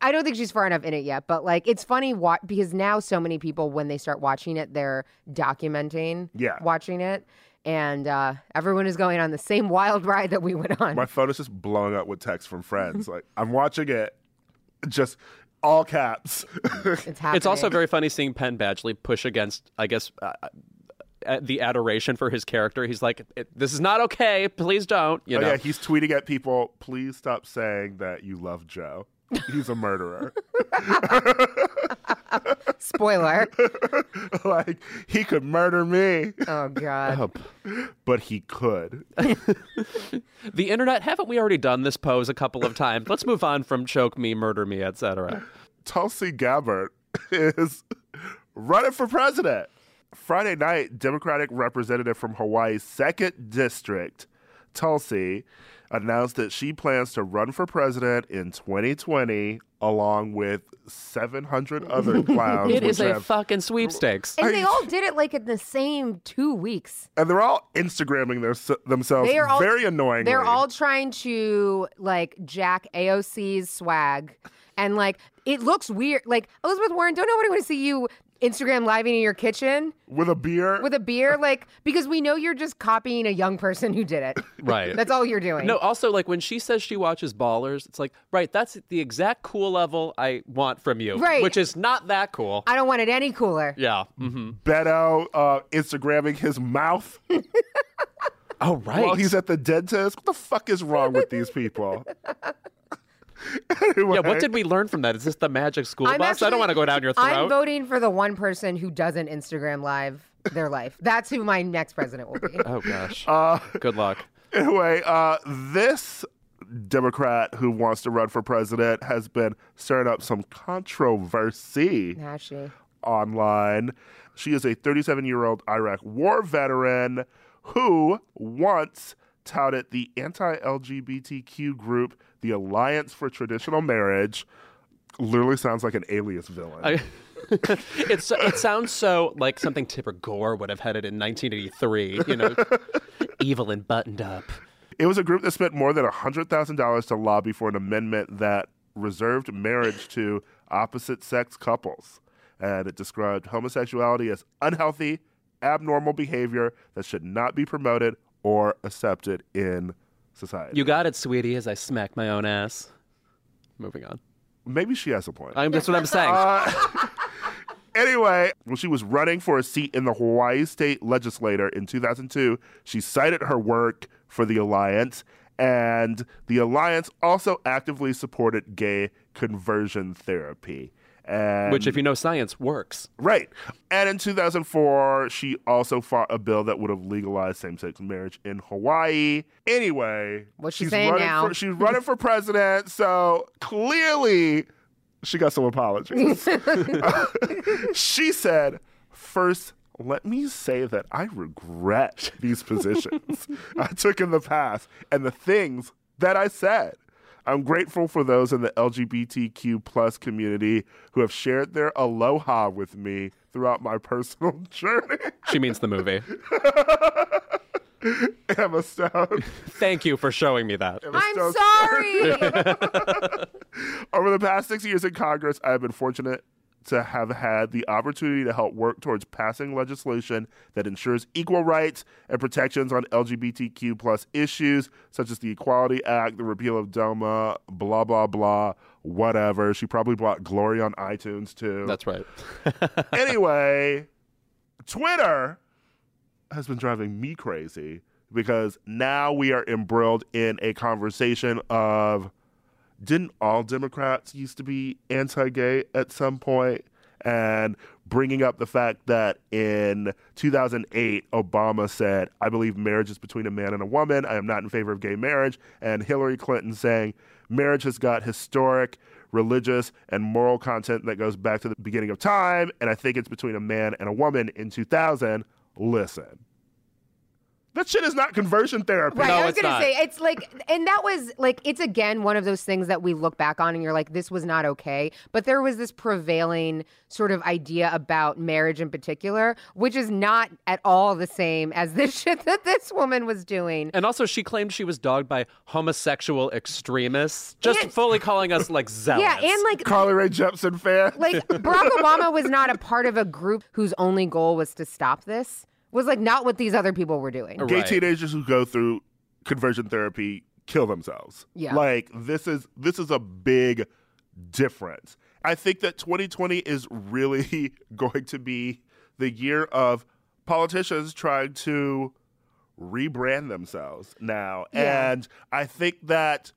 Speaker 3: I don't think she's far enough in it yet, but like it's funny wa- because now so many people, when they start watching it, they're documenting
Speaker 1: Yeah.
Speaker 3: watching it. And uh, everyone is going on the same [laughs] wild ride that we went on.
Speaker 1: My phone is just blowing up with texts from friends. like, I'm watching it, just all caps. [laughs]
Speaker 3: It's happening.
Speaker 2: It's also very funny seeing Penn Badgley push against, I guess, uh, uh, the adoration for his character. He's like, "This is not okay. Please don't." You
Speaker 1: oh, yeah, he's tweeting at people, please stop saying that you love Joe. He's a murderer. [laughs]
Speaker 3: spoiler. [laughs]
Speaker 1: like, he could murder me,
Speaker 3: oh God.
Speaker 2: Oh,
Speaker 1: but he could. [laughs]
Speaker 2: the internet. Haven't we already done this pose a couple of times? Let's move on from choke me, murder me, etc.
Speaker 1: Tulsi Gabbard is running for president. Friday night, Democratic representative from Hawaii's second district, Tulsi, announced that she plans to run for president in 2020 along with 700 [laughs] other clowns.
Speaker 2: It is a
Speaker 1: have-
Speaker 2: fucking sweepstakes.
Speaker 3: And they all did it like in the same two weeks.
Speaker 1: and they're all Instagramming their, themselves
Speaker 3: They are all
Speaker 1: very annoyingly.
Speaker 3: They're all trying to like jack AOC's swag, and like it looks weird. Like Elizabeth Warren, don't nobody want to see you Instagram living in your kitchen
Speaker 1: with a beer.
Speaker 3: with a beer, like because we know you're just copying a young person who did it. [laughs]
Speaker 2: Right.
Speaker 3: That's all you're doing.
Speaker 2: No, also like when she says she watches Ballers, it's like, right, that's the exact cool level I want from you.
Speaker 3: Right.
Speaker 2: Which is not that cool.
Speaker 3: I don't want it any cooler.
Speaker 2: yeah. hmm
Speaker 1: Beto uh, Instagramming his mouth [laughs]
Speaker 2: Oh, right.
Speaker 1: while he's at the dentist. What the fuck is wrong with these people? [laughs] Anyway, [laughs]
Speaker 2: yeah, what did we learn from that? Is this the magic school
Speaker 3: I'm
Speaker 2: bus? I don't want to go down your throat.
Speaker 3: I'm voting for the one person who doesn't Instagram live their life. That's who my next president will be. [laughs]
Speaker 2: oh, gosh. [laughs]
Speaker 1: Uh,
Speaker 2: Good luck.
Speaker 1: Anyway, uh, this Democrat who wants to run for president has been stirring up some controversy
Speaker 3: Has
Speaker 1: online. She is a 37 year old Iraq war veteran who once touted the anti LGBTQ group, the Alliance for Traditional Marriage. Literally sounds like an alias villain.
Speaker 2: I, [laughs] it's it sounds so like something Tipper Gore would have headed in 1983. You know, [laughs] evil and buttoned up.
Speaker 1: It was a group that spent more than $100,000 to lobby for an amendment that reserved marriage to opposite sex couples. And it described homosexuality as unhealthy, abnormal behavior that should not be promoted or accepted in society.
Speaker 2: You got it, sweetie, as I smack my own ass. Moving on.
Speaker 1: Maybe she has a point.
Speaker 2: I'm, that's what I'm saying. [laughs]
Speaker 1: Uh, anyway, when she was running for a seat in the Hawaii state legislature in 2002, she cited her work for the alliance, and the alliance also actively supported gay conversion therapy. And
Speaker 2: Which, if you know science, works.
Speaker 1: Right. And in 2004, she also fought a bill that would have legalized same sex marriage in Hawaii. Anyway,
Speaker 3: What's she
Speaker 1: she's
Speaker 3: saying
Speaker 1: running
Speaker 3: now?
Speaker 1: For, she's running for president, so clearly she got some apologies. [laughs] she said, First, let me say that I regret these positions I took in the past and the things that I said. I'm grateful for those in the LGBTQ plus community who have shared their aloha with me throughout my personal [laughs] journey.
Speaker 2: She means the movie. [laughs]
Speaker 1: Emma Stone.
Speaker 2: Thank you for showing me that.
Speaker 1: Emma
Speaker 3: I'm
Speaker 1: Stone's-
Speaker 3: sorry. [laughs]
Speaker 1: Over the past six years in Congress, I have been fortunate to have had the opportunity to help work towards passing legislation that ensures equal rights and protections on LGBTQ plus issues, such as the Equality Act, the repeal of DOMA, blah, blah, blah, whatever. She probably bought Glory on iTunes too.
Speaker 2: That's right. [laughs]
Speaker 1: anyway, Twitter has been driving me crazy because now we are embroiled in a conversation of didn't all Democrats used to be anti gay at some point? And bringing up the fact that in 2008, Obama said, I believe marriage is between a man and a woman. I am not in favor of gay marriage. And Hillary Clinton saying, marriage has got historic, religious, and moral content that goes back to the beginning of time. And I think it's between a man and a woman in 2000. Listen. That shit is not conversion therapy.
Speaker 3: Right,
Speaker 2: No,
Speaker 3: I was
Speaker 2: it's
Speaker 3: gonna
Speaker 2: not.
Speaker 3: say it's like, and that was like, it's again one of those things that we look back on and you're like, this was not okay. But there was this prevailing sort of idea about marriage in particular, which is not at all the same as this [laughs] shit that this woman was doing.
Speaker 2: And also, she claimed she was dogged by homosexual extremists, just
Speaker 3: And-
Speaker 2: fully calling us like zealots. [laughs]
Speaker 3: Yeah, and like
Speaker 1: Carly Rae Jepsen fan.
Speaker 3: like Barack Obama was not a part of a group whose only goal was to stop this. Was like not what these other people were doing.
Speaker 1: gay
Speaker 2: Right.
Speaker 1: teenagers who go through conversion therapy kill themselves.
Speaker 3: Yeah.
Speaker 1: Like this is this is a big difference. I think that 2020 is really [laughs] going to be the year of politicians trying to rebrand themselves now.
Speaker 3: Yeah.
Speaker 1: And I think that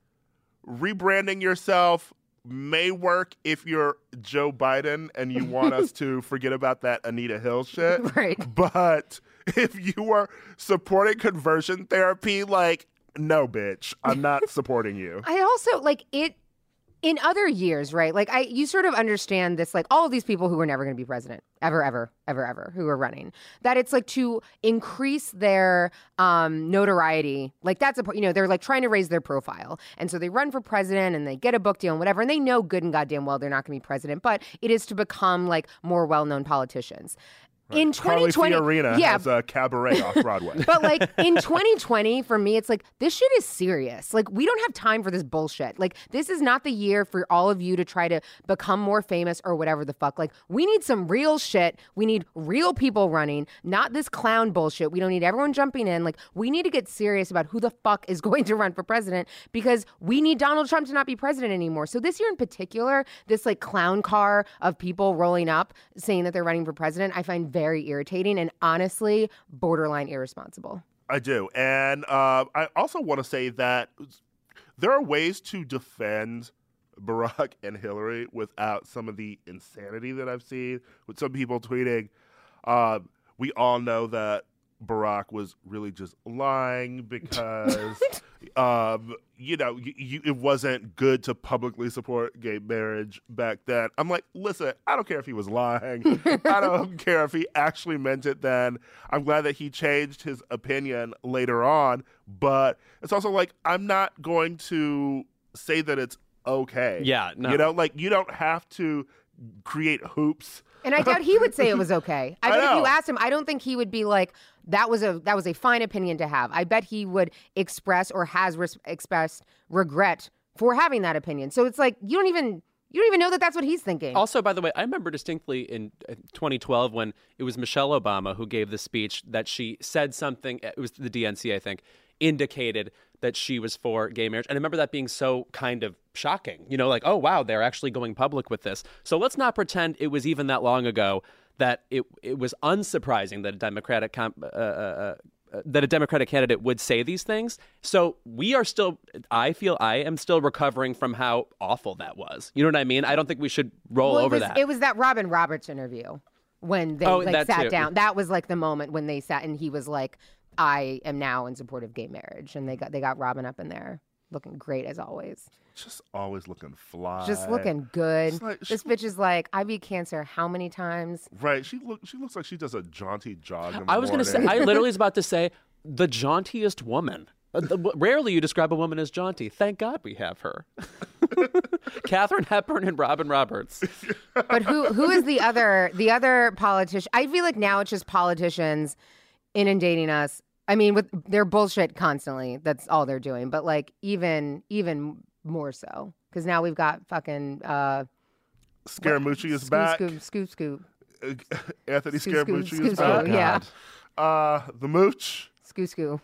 Speaker 1: rebranding yourself may work if you're Joe Biden and you want us [laughs] to forget about that Anita Hill shit.
Speaker 3: Right.
Speaker 1: But [laughs] if you are supporting conversion therapy, like, no, bitch, I'm not supporting you.
Speaker 3: I also like it in other years, right? Like I you sort of understand this like all of these people who are never going to be president ever ever ever ever who are running that it's like to increase their um notoriety. Like that's a you know, they're like trying to raise their profile. And so they run for president and they get a book deal and whatever and they know good and goddamn well they're not going to be president, but it is to become like more well-known politicians. In
Speaker 1: Carly
Speaker 3: 2020
Speaker 1: Fiorina
Speaker 3: yeah,
Speaker 1: has a cabaret off Broadway. [laughs]
Speaker 3: but like in 2020, for me, it's like this shit is serious. Like we don't have time for this bullshit. Like this is not the year for all of you to try to become more famous or whatever the fuck. Like we need some real shit. We need real people running, not this clown bullshit. We don't need everyone jumping in. Like we need to get serious about who the fuck is [laughs] going to run for president because we need Donald Trump to not be president anymore. So this year in particular, this like clown car of people rolling up saying that they're running for president, I find very irritating and honestly borderline irresponsible.
Speaker 1: I do. And uh, I also want to say that there are ways to defend Barack and Hillary without some of the insanity that I've seen with some people tweeting. Uh, we all know that Barack was really just lying [laughs] because, um, you know, you, you, it wasn't good to publicly support gay marriage back then. I'm like, listen, I don't care if he was lying. I [laughs] don't care if he actually meant it then. I'm glad that he changed his opinion later on, but it's also like, I'm not going to say that it's okay.
Speaker 2: Yeah, no.
Speaker 1: You know, like, you don't have to create hoops.
Speaker 3: And I doubt he would say it was okay. [laughs] I,
Speaker 1: I
Speaker 3: bet if you asked him, I don't think he would be like that was a that was a fine opinion to have. I bet he would express or has res- expressed regret for having that opinion. So it's like you don't even You don't even know that that's what he's thinking.
Speaker 2: Also, by the way, I remember distinctly in uh, 2012 when it was Michelle Obama who gave the speech that she said something, it was the DNC, I think, indicated that she was for gay marriage. And I remember that being so kind of shocking. You know, like, oh, wow, they're actually going public with this. So let's not pretend it was even that long ago that it, it was unsurprising that a Democratic com- uh, uh, uh, that a Democratic candidate would say these things. So we are still, I feel I am still recovering from how awful that was. You know what I mean? I don't think we should roll
Speaker 3: Well, it
Speaker 2: over
Speaker 3: was,
Speaker 2: that.
Speaker 3: It was that Robin Roberts interview when they
Speaker 2: Oh,
Speaker 3: like sat
Speaker 2: too.
Speaker 3: down. That was like the moment when they sat and he was like, "I am now in support of gay marriage," and they got they got Robin up in there looking great as always,
Speaker 1: Just always looking fly.
Speaker 3: just looking good.
Speaker 1: Like-
Speaker 3: this bitch is like, "I beat cancer how many times?"
Speaker 1: Right. She look. She looks like she does a jaunty jog. In the
Speaker 2: I was going to say. I [laughs] literally was about to say the jauntiest woman. Uh, the- w- Rarely you describe a woman as jaunty. Thank God we have her. [laughs] Katherine Hepburn and Robin Roberts.
Speaker 3: But who who is the other the other politician? I feel like now it's just politicians inundating us. I mean, with their bullshit constantly. That's all they're doing. But like even even more so because now we've got fucking uh,
Speaker 1: Scaramucci is
Speaker 3: scoop,
Speaker 1: back.
Speaker 3: scoop scoop scoop [laughs]
Speaker 1: Anthony
Speaker 3: Scoop, scoop,
Speaker 1: Scaramucci
Speaker 3: scoop,
Speaker 1: is back.
Speaker 3: scoop, yeah.
Speaker 1: Uh, the mooch.
Speaker 3: scoop scoop.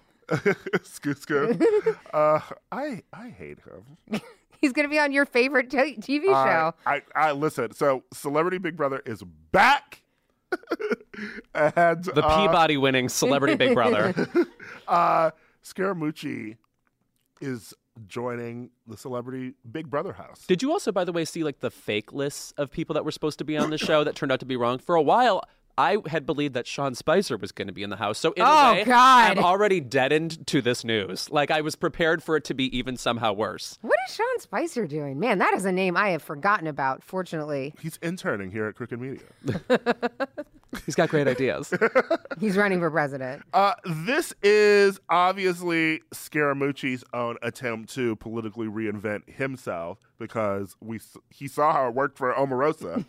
Speaker 1: scoot scoot. [laughs] [laughs] uh, I I hate him.
Speaker 3: He's gonna be on your favorite t- TV
Speaker 1: I-
Speaker 3: show.
Speaker 1: I, I listen. So, Celebrity Big Brother is back, [laughs] and
Speaker 2: The
Speaker 1: uh,
Speaker 2: Peabody winning celebrity Big Brother. [laughs]
Speaker 1: uh, Scaramucci is joining the Celebrity Big Brother house.
Speaker 2: Did you also, by the way, see like the fake lists of people that were supposed to be on the show that turned out to be wrong? For a while, I had believed that Sean Spicer was going to be in the house. So in
Speaker 3: Oh,
Speaker 2: a way,
Speaker 3: God.
Speaker 2: I'm already deadened to this news. Like I was prepared for it to be even somehow worse.
Speaker 3: What is Sean Spicer doing? Man, that is a name I have forgotten about. Fortunately,
Speaker 1: He's interning here at Crooked Media. [laughs]
Speaker 2: He's got great ideas. [laughs]
Speaker 3: he's running for president.
Speaker 1: Uh, this is obviously Scaramucci's own attempt to politically reinvent himself because we he saw how it worked for Omarosa,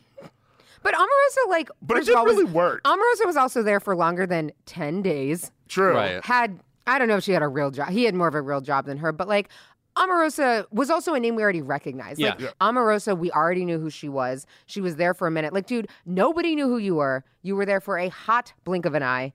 Speaker 3: But Omarosa, like,
Speaker 1: but it didn't
Speaker 3: all, was-
Speaker 1: really work.
Speaker 3: Omarosa was also there for longer than ten days.
Speaker 1: True.
Speaker 2: Right.
Speaker 3: Had I don't know if she had a real job. He had more of a real job than her, but like. Omarosa was also a name we already recognized. Like
Speaker 2: Yeah.
Speaker 3: Omarosa, we already knew who she was. She was there for a minute. Like, dude, nobody knew who you were. You were there for a hot blink of an eye.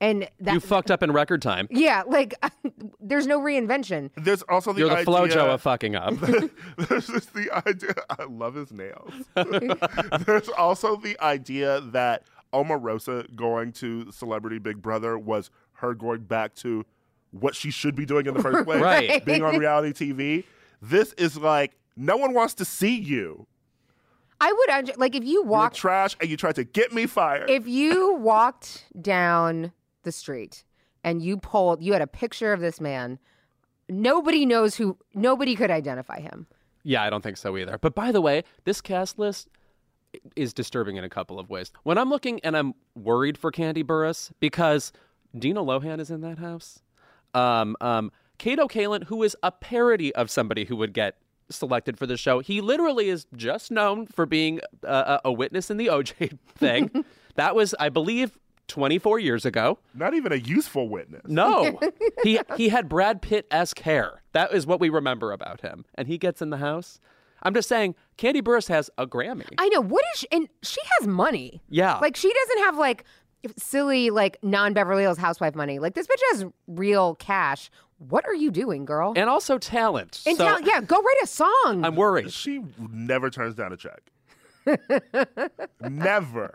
Speaker 3: And that
Speaker 2: you fucked up in record time.
Speaker 3: Yeah, like [laughs] there's no reinvention.
Speaker 1: There's also the idea.
Speaker 2: You're the
Speaker 1: idea,
Speaker 2: Flo-Jo of fucking up. [laughs]
Speaker 1: There's just the idea. I love his nails. [laughs] There's also the idea that Omarosa going to Celebrity Big Brother was her going back to what she should be doing in the first place,
Speaker 2: Right.
Speaker 1: Being on reality TV. This is like no one wants to see you.
Speaker 3: I would like if you
Speaker 1: You're trash, and you tried to get me fired.
Speaker 3: if you walked down the street and you pulled you had a picture of this man, nobody knows who nobody could identify him.
Speaker 2: Yeah, I don't think so either. But by the way, this cast list is disturbing in a couple of ways. When I'm looking and I'm worried for Kandi Burruss because Dina Lohan is in that house. Um, um, Kato Kaelin, who is a parody of somebody who would get selected for the show, he literally is just known for being a, a witness in the OJ thing. [laughs] that was, I believe, 24 years ago.
Speaker 1: Not even a useful witness.
Speaker 2: No, [laughs] he he had Brad Pitt esque hair. That is what we remember about him, and he gets in the house. I'm just saying, Kandi Burruss has a Grammy.
Speaker 3: I know what is she, and she has money.
Speaker 2: Yeah.
Speaker 3: Like she doesn't have like silly like non Beverly Hills housewife money. Like this bitch has real cash. What are you doing, girl?
Speaker 2: and also talent.
Speaker 3: And
Speaker 2: so
Speaker 3: tell- yeah, go write a song.
Speaker 2: I'm worried.
Speaker 1: She never turns down a check. [laughs] never.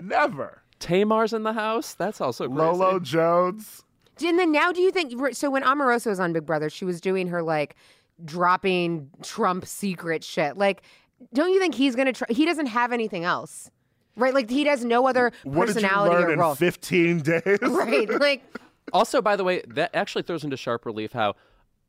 Speaker 1: Never.
Speaker 2: Tamar's in the house. That's also crazy.
Speaker 1: Lolo Jones.
Speaker 3: And then now, do you think so? When Omarosa was on Big Brother, she was doing her like dropping Trump secret shit. Like, don't you think he's gonna? Try, he doesn't have anything else, right? Like he has no other
Speaker 1: What did you
Speaker 3: personality
Speaker 1: learn
Speaker 3: or
Speaker 1: in
Speaker 3: role.
Speaker 1: 15 days? [laughs]
Speaker 3: right? Like, [laughs]
Speaker 2: Also, by the way, that actually throws into sharp relief how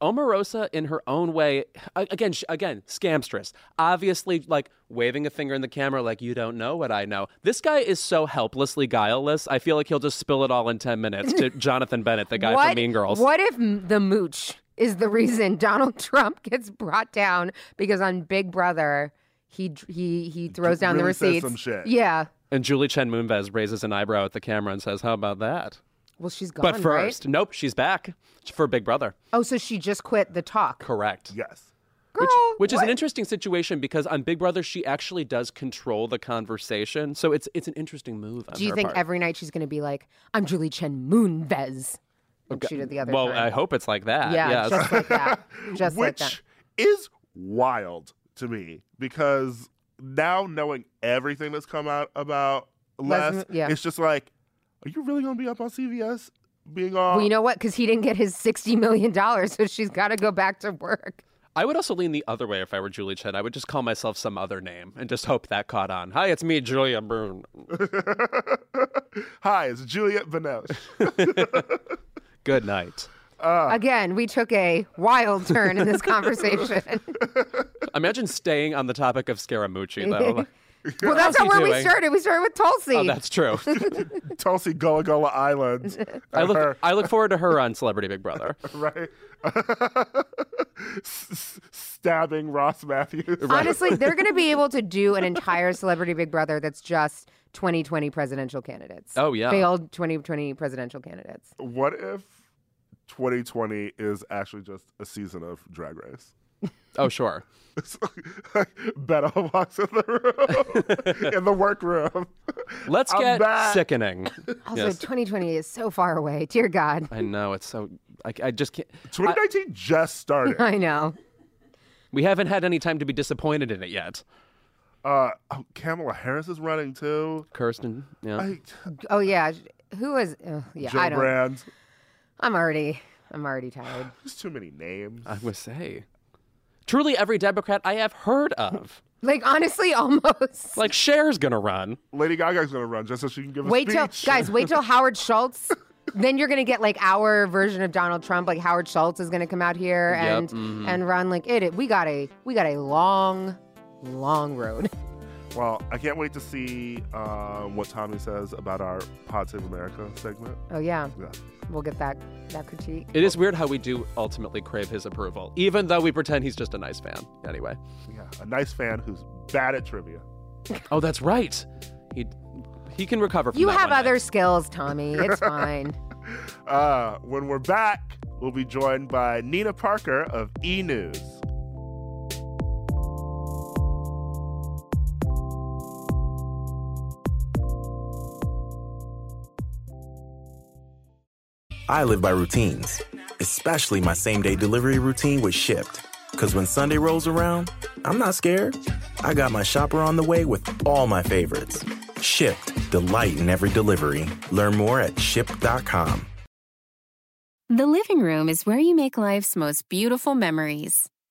Speaker 2: Omarosa, in her own way, again, again, scamstress, obviously like waving a finger in the camera, like you don't know what I know. This guy is so helplessly guileless. I feel like he'll just spill it all in ten minutes to [laughs] Jonathan Bennett, the guy
Speaker 3: what?
Speaker 2: from Mean Girls.
Speaker 3: What if the mooch is the reason Donald [laughs] Trump gets brought down because on Big Brother he he he throws down the
Speaker 1: really says
Speaker 3: receipts.
Speaker 1: some shit.
Speaker 3: Yeah.
Speaker 2: And Julie Chen Moonves raises an eyebrow at the camera and says, "How about that?"
Speaker 3: Well, she's gone.
Speaker 2: But
Speaker 3: right?
Speaker 2: first, nope, she's back for Big Brother.
Speaker 3: oh, so she just quit the talk.
Speaker 2: Correct.
Speaker 1: Yes.
Speaker 3: Girl,
Speaker 2: which, which is an interesting situation because on Big Brother she actually does control the conversation. So it's it's an interesting move. On
Speaker 3: Do you
Speaker 2: her
Speaker 3: think
Speaker 2: part.
Speaker 3: every night she's going to be like, I'm Julie Chen Moonves? Like she did the other
Speaker 2: Well,
Speaker 3: time.
Speaker 2: I hope it's like that.
Speaker 3: yeah,
Speaker 2: yes.
Speaker 3: just like that. [laughs] Just like that.
Speaker 1: which
Speaker 3: that.
Speaker 1: is wild to me because now knowing everything that's come out about Les,
Speaker 3: Les- yeah.
Speaker 1: it's just like, are you really going to be up on CBS being all?
Speaker 3: Well, you know what? Because he didn't get his $60 million, so she's got to go back to work.
Speaker 2: I would also lean the other way if I were Julie Chen. I would just call myself some other name and just hope that caught on. Hi, it's me, Julia Boone. [laughs]
Speaker 1: Hi, it's Juliette Binoche. [laughs]
Speaker 2: Good night. Uh.
Speaker 3: Again, we took a wild turn in this [laughs] conversation.
Speaker 2: Imagine staying on the topic of Scaramucci, though.
Speaker 3: Well, that's not where we started. We started with Tulsi.
Speaker 2: oh, that's true. [laughs]
Speaker 1: Tulsi Gullah Gullah Island. [laughs]
Speaker 2: I look,
Speaker 1: her-
Speaker 2: I look forward to her on Celebrity Big Brother. [laughs]
Speaker 1: right? S- s- Stabbing Ross Mathews.
Speaker 3: Honestly, they're going to be able to do an entire Celebrity Big Brother that's just 2020 presidential candidates.
Speaker 2: Oh, yeah.
Speaker 3: Failed 2020 presidential candidates.
Speaker 1: What if 2020 is actually just a season of Drag Race?
Speaker 2: Oh, sure.
Speaker 1: It's like Beto walks in the room, [laughs] in the workroom.
Speaker 2: Let's
Speaker 1: I'm
Speaker 2: get
Speaker 1: back.
Speaker 2: sickening. [laughs]
Speaker 3: Also,
Speaker 2: Yes.
Speaker 3: 2020 is so far away. Dear God.
Speaker 2: I know it's so. I, I just can't.
Speaker 1: 2019 just started. [laughs]
Speaker 3: I know.
Speaker 2: We haven't had any time to be disappointed in it yet.
Speaker 1: Uh, oh, Kamala Harris is running too.
Speaker 2: Kirsten, yeah.
Speaker 1: I,
Speaker 3: Oh, yeah. Who is. Uh, yeah,
Speaker 1: Joe
Speaker 3: I don't.
Speaker 1: Brand.
Speaker 3: I'm already. I'm already tired.
Speaker 1: There's too many names.
Speaker 2: I would say. Truly, every Democrat I have heard of.
Speaker 3: Like, honestly, almost. [laughs]
Speaker 2: Like Cher's gonna run.
Speaker 1: Lady Gaga's gonna run just so she can give a
Speaker 3: Wait till. Guys, wait till [laughs] Howard Schultz. then you're gonna get like our version of Donald Trump. Like Howard Schultz is gonna come out here
Speaker 2: Yep,
Speaker 3: and
Speaker 2: mhm.
Speaker 3: and run. Like it. it- We got a we got a long, long road. [laughs]
Speaker 1: Well, I can't wait to see um, what Tommy says about our Pod Save America segment.
Speaker 3: Oh yeah,
Speaker 1: Yeah.
Speaker 3: we'll get that that critique.
Speaker 2: It is weird how we do ultimately crave his approval, even though we pretend he's just a nice fan. Anyway.
Speaker 1: Yeah, a nice fan who's bad at trivia.
Speaker 2: Oh, that's right. He he can recover from
Speaker 3: You
Speaker 2: that
Speaker 3: have
Speaker 2: one day.
Speaker 3: other skills, Tommy. It's [laughs] fine.
Speaker 1: Uh, when we're back, we'll be joined by Nina Parker of E News.
Speaker 5: I live by routines, especially my same day delivery routine with Shipt. Because when Sunday rolls around, I'm not scared. I got my shopper on the way with all my favorites. Shipt, delight in every delivery. Learn more at shipt.com.
Speaker 6: The living room is where you make life's most beautiful memories.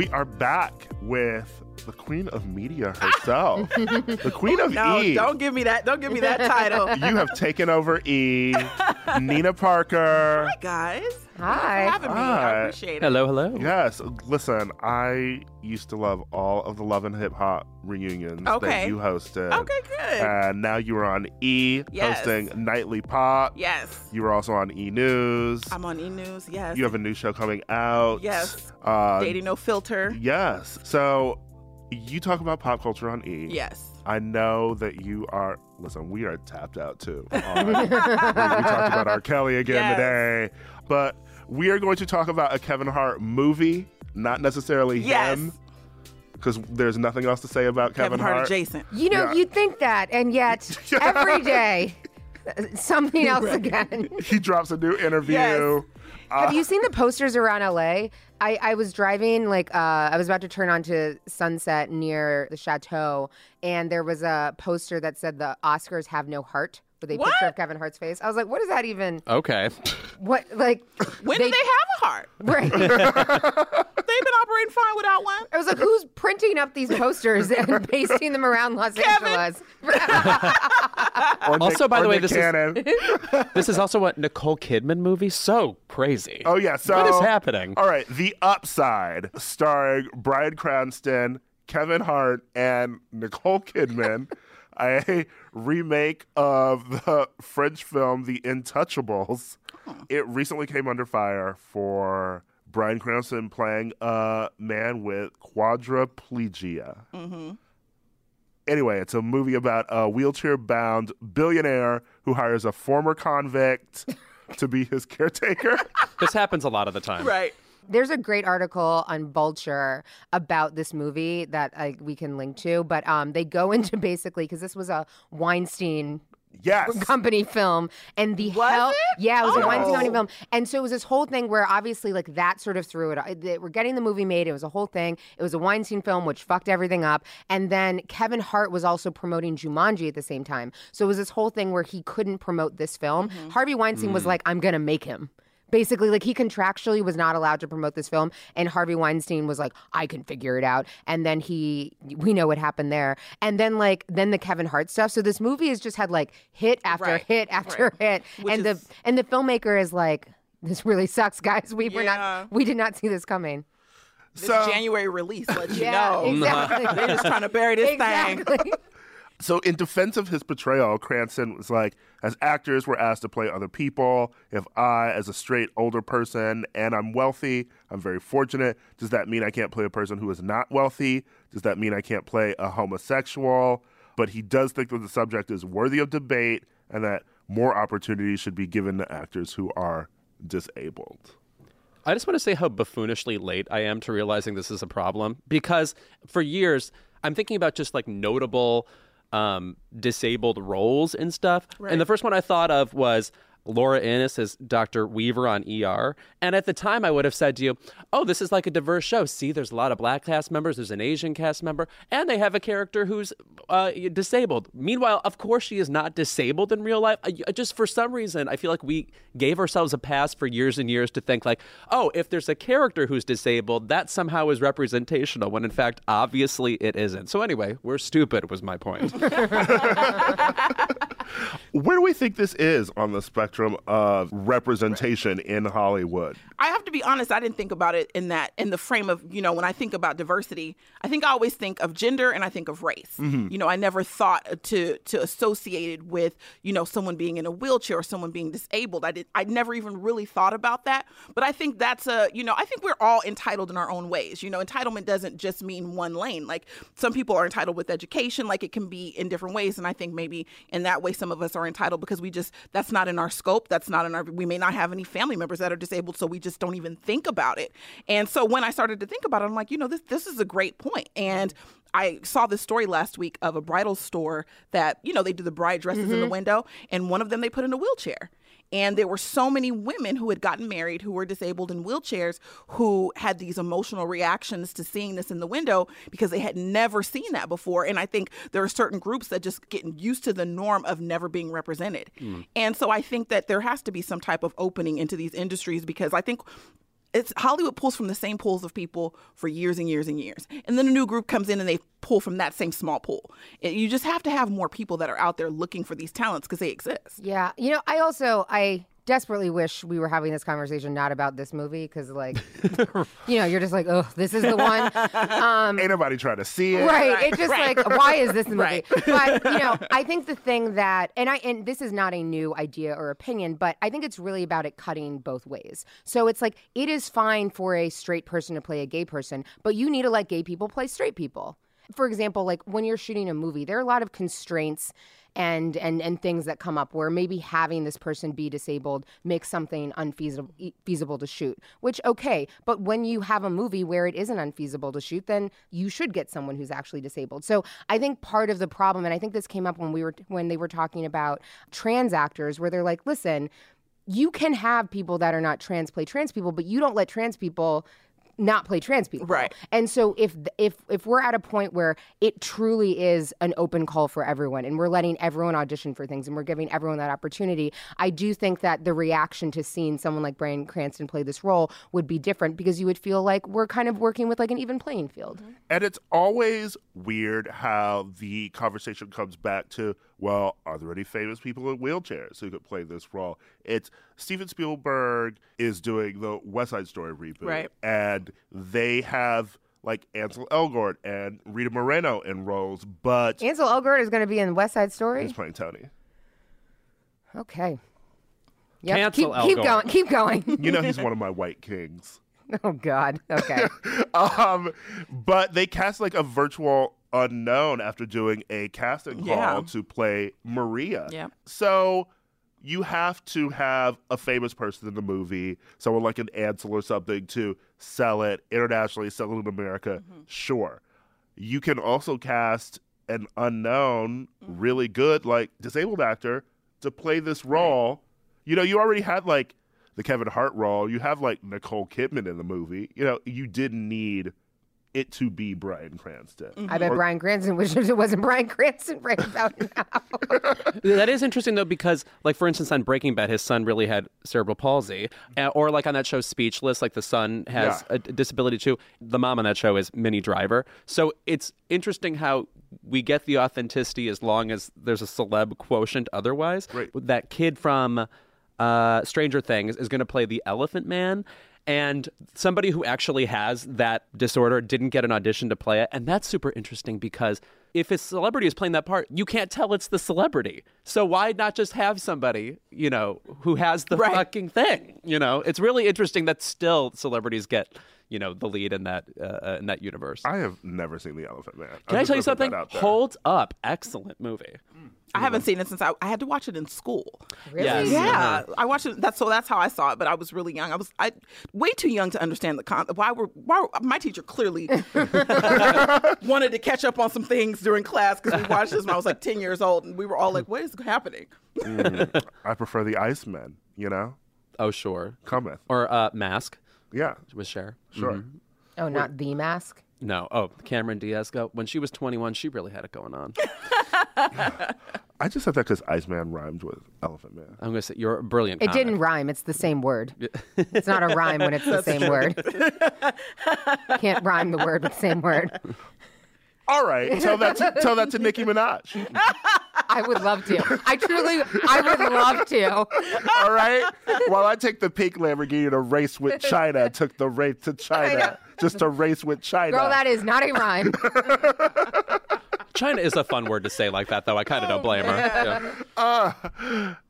Speaker 1: We are back with the Queen of Media herself, [laughs] the Queen of
Speaker 7: No,
Speaker 1: E.
Speaker 7: don't give me that. Don't give me that title. [laughs]
Speaker 1: You have taken over E. [laughs] Nina Parker.
Speaker 7: Hi guys.
Speaker 3: Hi.
Speaker 7: Thanks for having me.
Speaker 1: Hi.
Speaker 7: I appreciate it.
Speaker 2: Hello, hello.
Speaker 1: Yes, listen, I used to love all of the Love and Hip Hop reunions that you hosted.
Speaker 7: Okay, good.
Speaker 1: And now you are on E,
Speaker 7: Yes.
Speaker 1: hosting Nightly Pop.
Speaker 7: yes.
Speaker 1: You were also on E News.
Speaker 7: I'm on E News. Yes.
Speaker 1: You have a new show coming out.
Speaker 7: Yes.
Speaker 1: Uh,
Speaker 7: Dating no filter.
Speaker 1: Yes. So you talk about pop culture on E.
Speaker 7: Yes.
Speaker 1: I know that you are. Listen, we are tapped out too. on- um, [laughs] we, we talked about R. Kelly again
Speaker 7: Yes.
Speaker 1: today, but we are going to talk about a Kevin Hart movie, not necessarily
Speaker 7: Yes.
Speaker 1: him, because there's nothing else to say about Kevin,
Speaker 7: Kevin Hart adjacent.
Speaker 3: You know,
Speaker 1: Yeah.
Speaker 3: you'd think that, and yet [laughs] every day, Something else again. [laughs]
Speaker 1: He drops a new interview.
Speaker 7: Yes.
Speaker 3: Have you seen the posters around LA? I, I was driving, like, uh, I was about to turn onto Sunset near the chateau, and there was a poster that said the Oscars have no heart with a
Speaker 7: What?
Speaker 3: picture of Kevin Hart's face. I was like, what does that even,
Speaker 2: Okay.
Speaker 3: what, like, [laughs]
Speaker 7: When did they have a heart?
Speaker 3: Right. [laughs]
Speaker 7: They've been operating fine without one.
Speaker 3: I was like, who's printing up these posters and [laughs] pasting them around Los
Speaker 7: Kevin.
Speaker 3: Angeles?
Speaker 2: Also, by the way,
Speaker 1: Nick
Speaker 2: this is- this is also a Nicole Kidman movie. So crazy.
Speaker 1: Oh yeah. So
Speaker 2: what is happening?
Speaker 1: All right, The Upside, starring Bryan Cranston, Kevin Hart, and Nicole Kidman, a remake of [laughs] the French film The Intouchables. It recently came under fire for Bryan Cranston playing a man with quadriplegia. Mm-hmm. Anyway, it's a movie about a wheelchair bound billionaire who hires a former convict [laughs] to be his caretaker.
Speaker 2: This happens a lot of the time.
Speaker 7: Right.
Speaker 3: There's a great article on Vulture about this movie that I, we can link to, but um, they go [laughs] into basically because this was a Weinstein
Speaker 1: Yes. [laughs]
Speaker 3: company film and the
Speaker 7: Was
Speaker 3: hell
Speaker 7: it?
Speaker 3: yeah it was a
Speaker 7: Oh.
Speaker 3: Weinstein company film and so it was this whole thing where obviously like that sort of threw it they were getting the movie made it was a whole thing it was a Weinstein film which fucked everything up and then Kevin Hart was also promoting Jumanji at the same time so it was this whole thing where he couldn't promote this film
Speaker 7: Mm-hmm.
Speaker 3: Harvey Weinstein was like I'm gonna make him Basically, like he contractually was not allowed to promote this film, and Harvey Weinstein was like, "I can figure it out." And then he, we know what happened there. And then like then the Kevin Hart stuff. So this movie has just had like hit after
Speaker 7: Right,
Speaker 3: hit after hit,
Speaker 7: Which
Speaker 3: and
Speaker 7: is-
Speaker 3: the and the filmmaker is like, "This really sucks, guys. We were not, we did not see this coming."
Speaker 7: This
Speaker 1: So-
Speaker 7: January release lets you
Speaker 3: Yeah,
Speaker 7: know.
Speaker 3: exactly.
Speaker 7: They're just trying to bury this thing.
Speaker 1: So, in defense of his portrayal, Cranston was like, as actors, we're asked to play other people. If I, as a straight older person, and I'm wealthy, I'm very fortunate, does that mean I can't play a person who is not wealthy? Does that mean I can't play a homosexual? But he does think that the subject is worthy of debate and that more opportunities should be given to actors who are disabled.
Speaker 2: I just want to say how buffoonishly late I am to realizing this is a problem because for years I'm thinking about just like notable um, disabled roles and stuff. And the first one I thought of was Laura Innes as Dr. Weaver on ER. And at the time, I would have said to you, oh, this is like a diverse show. See, there's a lot of black cast members, there's an Asian cast member, and they have a character who's uh, disabled. Meanwhile, of course, she is not disabled in real life. I, just, for some reason, I feel like we gave ourselves a pass for years and years to think, like, oh, if there's a character who's disabled, that somehow is representational, when in fact, obviously, it isn't. So, anyway, we're stupid, was my point. [laughs]
Speaker 1: Where do we think this is on the spectrum of representation in Hollywood?
Speaker 7: I have to be honest, I didn't think about it in that in the frame of, you know, when I think about diversity, I think I always think of gender and I think of race. Mm-hmm. You know, I never thought to to associate it with, you know, someone being in a wheelchair or someone being disabled. I did I never even really thought about that. But I think that's a, you know, I think we're all entitled in our own ways. You know, entitlement doesn't just mean one lane. Like some people are entitled with education, like it can be in different ways and I think maybe in that way some of us are entitled because we just that's not in our scope, that's not in our we may not have any family members that are disabled so we just don't even think about it. And so when I started to think about it, I'm like, you know, this this is a great point. And I saw this story last week of a bridal store that, you know, they do the bride dresses in the mm-hmm. window, and one of them they put in a wheelchair. And there were so many women who had gotten married who were disabled in wheelchairs who had these emotional reactions to seeing this in the window because they had never seen that before. And I think there are certain groups that just get used to the norm of never being represented. Mm. And so I think that there has to be some type of opening into these industries because I think it's Hollywood pulls from the same pools of people for years and years and years. And then a new group comes in and they pull from that same small pool. It- you just have to have more people that are out there looking for these talents because they exist.
Speaker 3: Yeah, you know, I also I desperately wish we were having this conversation not about this movie because, like, [laughs] you know, you're just like, oh, this is the one. [laughs] Um,
Speaker 1: Ain't nobody trying to see it.
Speaker 3: right.
Speaker 7: Right,
Speaker 3: It's just
Speaker 7: right,
Speaker 3: like, why is this the movie?
Speaker 7: Right.
Speaker 3: But you know, I think the thing that, and I, and this is not a new idea or opinion, but I think it's really about it cutting both ways. So it's like it is fine for a straight person to play a gay person, but you need to let gay people play straight people. for example, like when you're shooting a movie, there are a lot of constraints and and and things that come up where maybe having this person be disabled makes something unfeasible feasible to shoot which okay but when you have a movie where it isn't unfeasible to shoot then you should get someone who's actually disabled. So i think part of the problem and i think this came up when we were when they were talking about trans actors where they're like listen you can have people that are not trans play trans people but you don't let trans people not play trans people.
Speaker 7: Right.
Speaker 3: And so if if if we're at a point where it truly is an open call for everyone and we're letting everyone audition for things and we're giving everyone that opportunity, I do think that the reaction to seeing someone like Bryan Cranston play this role would be different because you would feel like we're kind of working with like an even playing field. Mm-hmm.
Speaker 1: And it's always weird how the conversation comes back to, well, are there any famous people in wheelchairs who could play this role? It's Steven Spielberg is doing the West Side Story reboot.
Speaker 7: Right.
Speaker 1: And they have like Ansel Elgort and Rita Moreno in roles, but
Speaker 3: Ansel Elgort is going to be in West Side Story.
Speaker 1: he's playing Tony.
Speaker 3: Okay. Yep.
Speaker 2: Cancel
Speaker 3: keep, keep going. Keep going. [laughs]
Speaker 1: You know he's one of [laughs] my white kings.
Speaker 3: oh God. Okay. [laughs]
Speaker 1: um, but they cast like a virtual unknown after doing a casting call
Speaker 7: Yeah.
Speaker 1: to play Maria.
Speaker 7: Yeah.
Speaker 1: So you have to have a famous person in the movie, someone like an Ansel or something, to sell it internationally, sell it in America. Mm-hmm. Sure. You can also cast an unknown, mm-hmm. really good, like disabled actor to play this role. You know, you already had like the Kevin Hart role. You have like Nicole Kidman in the movie. You know, you didn't need it to be Bryan Cranston.
Speaker 3: I bet Bryan Cranston wishes it [laughs] wasn't Bryan Cranston [laughs] right about now.
Speaker 2: That is interesting though, because like for instance, on Breaking Bad, his son really had cerebral palsy, Uh, or like on that show Speechless, like the son has
Speaker 1: Yeah.
Speaker 2: a d- disability too. The mom on that show is Minnie Driver. So it's interesting how we get the authenticity as long as there's a celeb quotient. Otherwise,
Speaker 1: Right.
Speaker 2: that kid from uh, Stranger Things is going to play the Elephant Man. And somebody who actually has that disorder didn't get an audition to play it. And that's super interesting because if a celebrity is playing that part, you can't tell it's the celebrity. So why not just have somebody, you know, who has the
Speaker 7: Right.
Speaker 2: fucking thing? You know, it's really interesting that still celebrities get, you know, the lead in that uh, in that universe.
Speaker 1: I have never seen The Elephant Man.
Speaker 2: Can
Speaker 1: I'm
Speaker 2: I tell you
Speaker 1: just gonna put
Speaker 2: something?
Speaker 1: that.
Speaker 2: Holds up. Excellent movie.
Speaker 7: I haven't seen it since I, I had to watch it in school.
Speaker 3: Really?
Speaker 2: Yes.
Speaker 7: Yeah, I watched it. That's so. That's how I saw it. But I was really young. I was I way too young to understand the con. Why were why were, my teacher clearly [laughs] wanted to catch up on some things during class because we watched this when I was like ten years old, and we were all like, "What is happening?"
Speaker 1: Mm, I prefer The Iceman, you know?
Speaker 2: Oh sure.
Speaker 1: Cometh.
Speaker 2: Or uh, Mask
Speaker 1: Yeah,
Speaker 2: with Cher.
Speaker 1: sure. Mm-hmm.
Speaker 3: Oh, not the mask.
Speaker 2: No. Oh, Cameron Diaz. Go. When she was 21, she really had it going on. [laughs]
Speaker 1: I just said that because Iceman rhymed with Elephant Man.
Speaker 2: I'm gonna say you're a brilliant.
Speaker 3: It
Speaker 2: comic.
Speaker 3: didn't rhyme. It's the same word. it's not a rhyme when it's the [laughs] same word. Can't rhyme the word with the same word.
Speaker 1: All right, tell that to, tell that to Nicki Minaj. [laughs]
Speaker 3: I would love to. I truly, I would love to.
Speaker 1: All right, while I take the pink Lamborghini to race with China, took the race to. China just to race with China.
Speaker 3: Girl, that is not a rhyme. [laughs]
Speaker 2: China is a fun word to say like that, though. I kind of don't blame her. Yeah.
Speaker 1: Uh,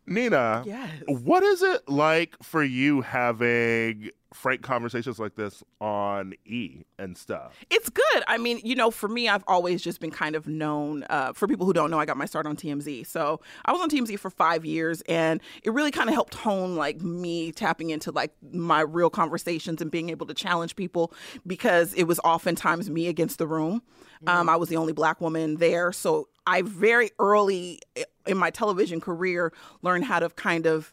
Speaker 1: Nina,
Speaker 7: Yes.
Speaker 1: what is it like for you having frank conversations like this on E and stuff?
Speaker 7: It's good. I mean, you know, for me, I've always just been kind of known. Uh, for people who don't know, I got my start on TMZ. So I was on TMZ for five years, and it really kind of helped hone like me tapping into like my real conversations and being able to challenge people because it was oftentimes me against the room. Um, I was the only black woman there, so I very early in my television career learned how to kind of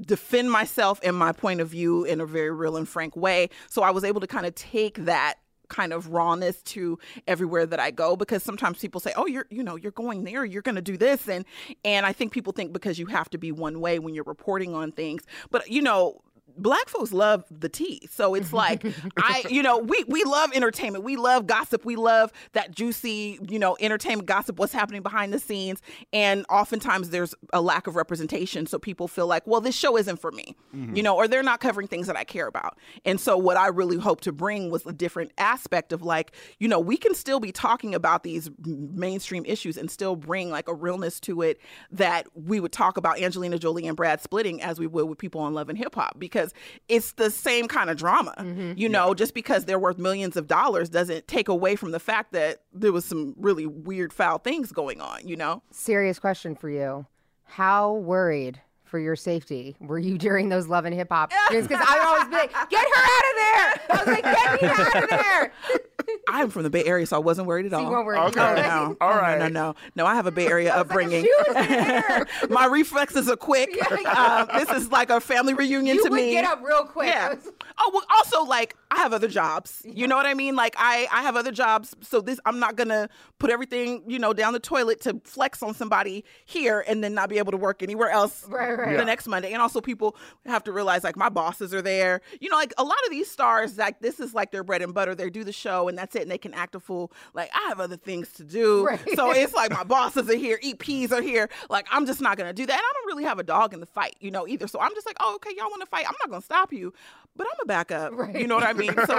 Speaker 7: defend myself and my point of view in a very real and frank way. So I was able to kind of take that kind of rawness to everywhere that I go because sometimes people say, "Oh, you're you know, you're going there, you're going to do this." And and I think people think because you have to be one way when you're reporting on things. But you know, black folks love the tea. So it's like [laughs] I you know, we we love entertainment. We love gossip. We love that juicy, you know, entertainment gossip what's happening behind the scenes and oftentimes there's a lack of representation so people feel like, well, this show isn't for me. Mm-hmm. You know, or they're not covering things that I care about. And so what I really hope to bring was a different aspect of like, you know, we can still be talking about these mainstream issues and still bring like a realness to it that we would talk about Angelina Jolie and Brad splitting as we would with people on Love and Hip Hop because because it's the same kind of drama. Mm-hmm. You know, just because they're worth millions of dollars doesn't take away from the fact that there was some really weird, foul things going on. You know,
Speaker 3: Serious question for you. How worried for your safety were you during those love and hip hop? Because I would always be like, get her out of there. I was like, get me out of there. [laughs]
Speaker 7: I'm from the Bay Area, so I wasn't worried at all.
Speaker 3: you weren't worried.
Speaker 1: Okay.
Speaker 3: Okay.
Speaker 7: no.
Speaker 1: All
Speaker 7: Oh, no. No, no, no. I have a Bay Area [laughs] upbringing.
Speaker 3: She was there. [laughs]
Speaker 7: My reflexes are quick. Uh, this is like a family reunion
Speaker 3: You
Speaker 7: to
Speaker 3: would
Speaker 7: me.
Speaker 3: get up real quick.
Speaker 7: Yeah. Oh, well, also like I have other jobs. You know what I mean? Like I I have other jobs, so this I'm not gonna put everything you know down the toilet to flex on somebody here and then not be able to work anywhere else
Speaker 3: Right, right.
Speaker 7: the
Speaker 1: Yeah.
Speaker 7: next Monday. And also people have to realize like my bosses are there. You know, like a lot of these stars like this is like their bread and butter. They do the show and that's it, and they can act a fool. Like I have other things to do,
Speaker 3: Right.
Speaker 7: so it's like my bosses are here, EPs are here. Like I'm just not gonna do that. And I don't really have a dog in the fight, you know, either. So I'm just like, oh, okay, y'all want to fight? I'm not gonna stop you, but I'm a back up.
Speaker 3: Right.
Speaker 7: You know what I [laughs] mean? So,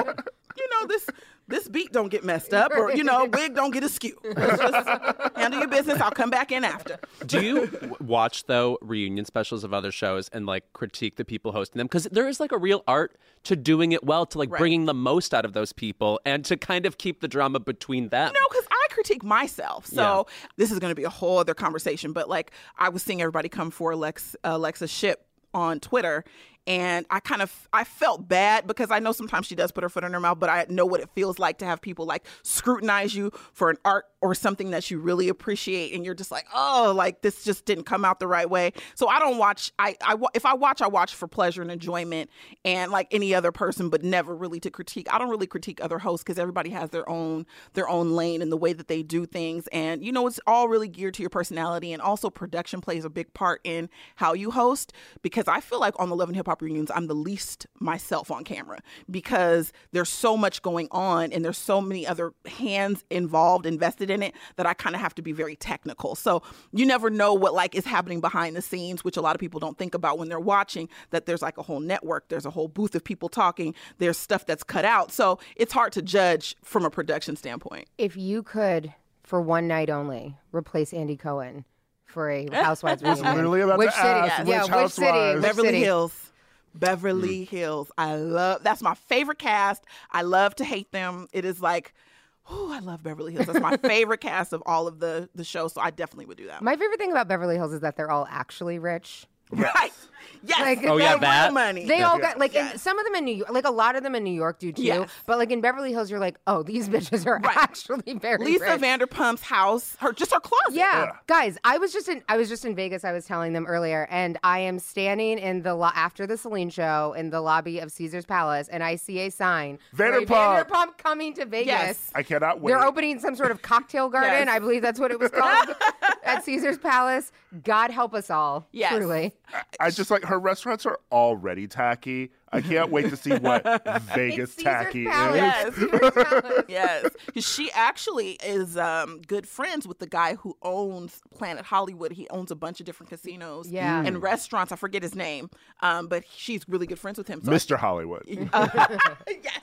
Speaker 7: you know, this this beat don't get messed up, or you know, wig don't get askew. Let's just handle your business. I'll come back in after.
Speaker 2: Do you watch though reunion specials of other shows and like critique the people hosting them? Because there is like a real art to doing it well, to like
Speaker 7: Right.
Speaker 2: bringing the most out of those people, and to kind of keep the drama between them.
Speaker 7: No, because I critique myself. So this is going to be a whole other conversation. But like, I was seeing everybody come for Alex, Alexa uh, Ship on Twitter. And I kind of I felt bad because I know sometimes she does put her foot in her mouth, but I know what it feels like to have people like scrutinize you for an art or something that you really appreciate, and you're just like, oh, like this just didn't come out the right way. So I don't watch. I, I if I watch, I watch for pleasure and enjoyment, and like any other person, but never really to critique. I don't really critique other hosts because everybody has their own their own lane and the way that they do things, and you know it's all really geared to your personality, and also production plays a big part in how you host. Because I feel like on the Love and Hip Hop reunions, I'm the least myself on camera because there's so much going on, and there's so many other hands involved, invested in it that I kind of have to be very technical. So you never know what like is happening behind the scenes, which a lot of people don't think about when they're watching. That there's like a whole network, there's a whole booth of people talking, there's stuff that's cut out. So it's hard to judge from a production standpoint.
Speaker 3: If you could, for one night only, replace Andy Cohen for a [laughs] Housewives reunion,
Speaker 1: literally about
Speaker 3: which
Speaker 1: to
Speaker 3: city?
Speaker 1: ask,
Speaker 3: yeah,
Speaker 1: which
Speaker 3: which city?
Speaker 1: Housewives?
Speaker 3: Which
Speaker 7: Beverly
Speaker 3: city?
Speaker 7: Hills. Beverly mm. Hills. I love that's my favorite cast. I love to hate them. It is like Oh, I love Beverly Hills. That's my [laughs] favorite cast of all of the the shows, so I definitely would do that.
Speaker 3: My favorite thing about Beverly Hills is that they're all actually rich.
Speaker 7: Right. Yes.
Speaker 3: Like-
Speaker 2: Oh, yeah,
Speaker 7: Real
Speaker 2: that.
Speaker 7: money.
Speaker 3: They all got like in, some of them in New York, like a lot of them in New York do too.
Speaker 7: Yes.
Speaker 3: But like in Beverly Hills, you're like, oh, these bitches are
Speaker 7: Right.
Speaker 3: actually very
Speaker 7: Lisa
Speaker 3: rich.
Speaker 7: Vanderpump's house, her just her closet.
Speaker 3: Yeah. guys, I was just in I was just in Vegas. I was telling them earlier, and I am standing in the lo- after the Celine show in the lobby of Caesar's Palace, and I see a sign
Speaker 1: Vanderpump.
Speaker 3: Vanderpump coming to Vegas.
Speaker 7: Yes.
Speaker 1: I cannot wait.
Speaker 3: They're opening some sort of cocktail garden.
Speaker 7: Yes.
Speaker 3: I believe that's what it was called [laughs] at Caesar's Palace. God help us all.
Speaker 7: Yes.
Speaker 3: Truly.
Speaker 1: I just like her restaurants are already tacky. I can't wait to see what [laughs] Vegas
Speaker 3: Caesar's
Speaker 1: tacky
Speaker 3: Palace.
Speaker 1: is.
Speaker 7: Yes. [laughs]
Speaker 3: Caesar's Palace.
Speaker 7: yes, 'Cause she actually is um, good friends with the guy who owns Planet Hollywood. He owns a bunch of different casinos
Speaker 3: Yeah.
Speaker 7: and restaurants. I forget his name, um, but she's really good friends with him. So I
Speaker 1: Mr. Hollywood. [laughs]
Speaker 7: yes.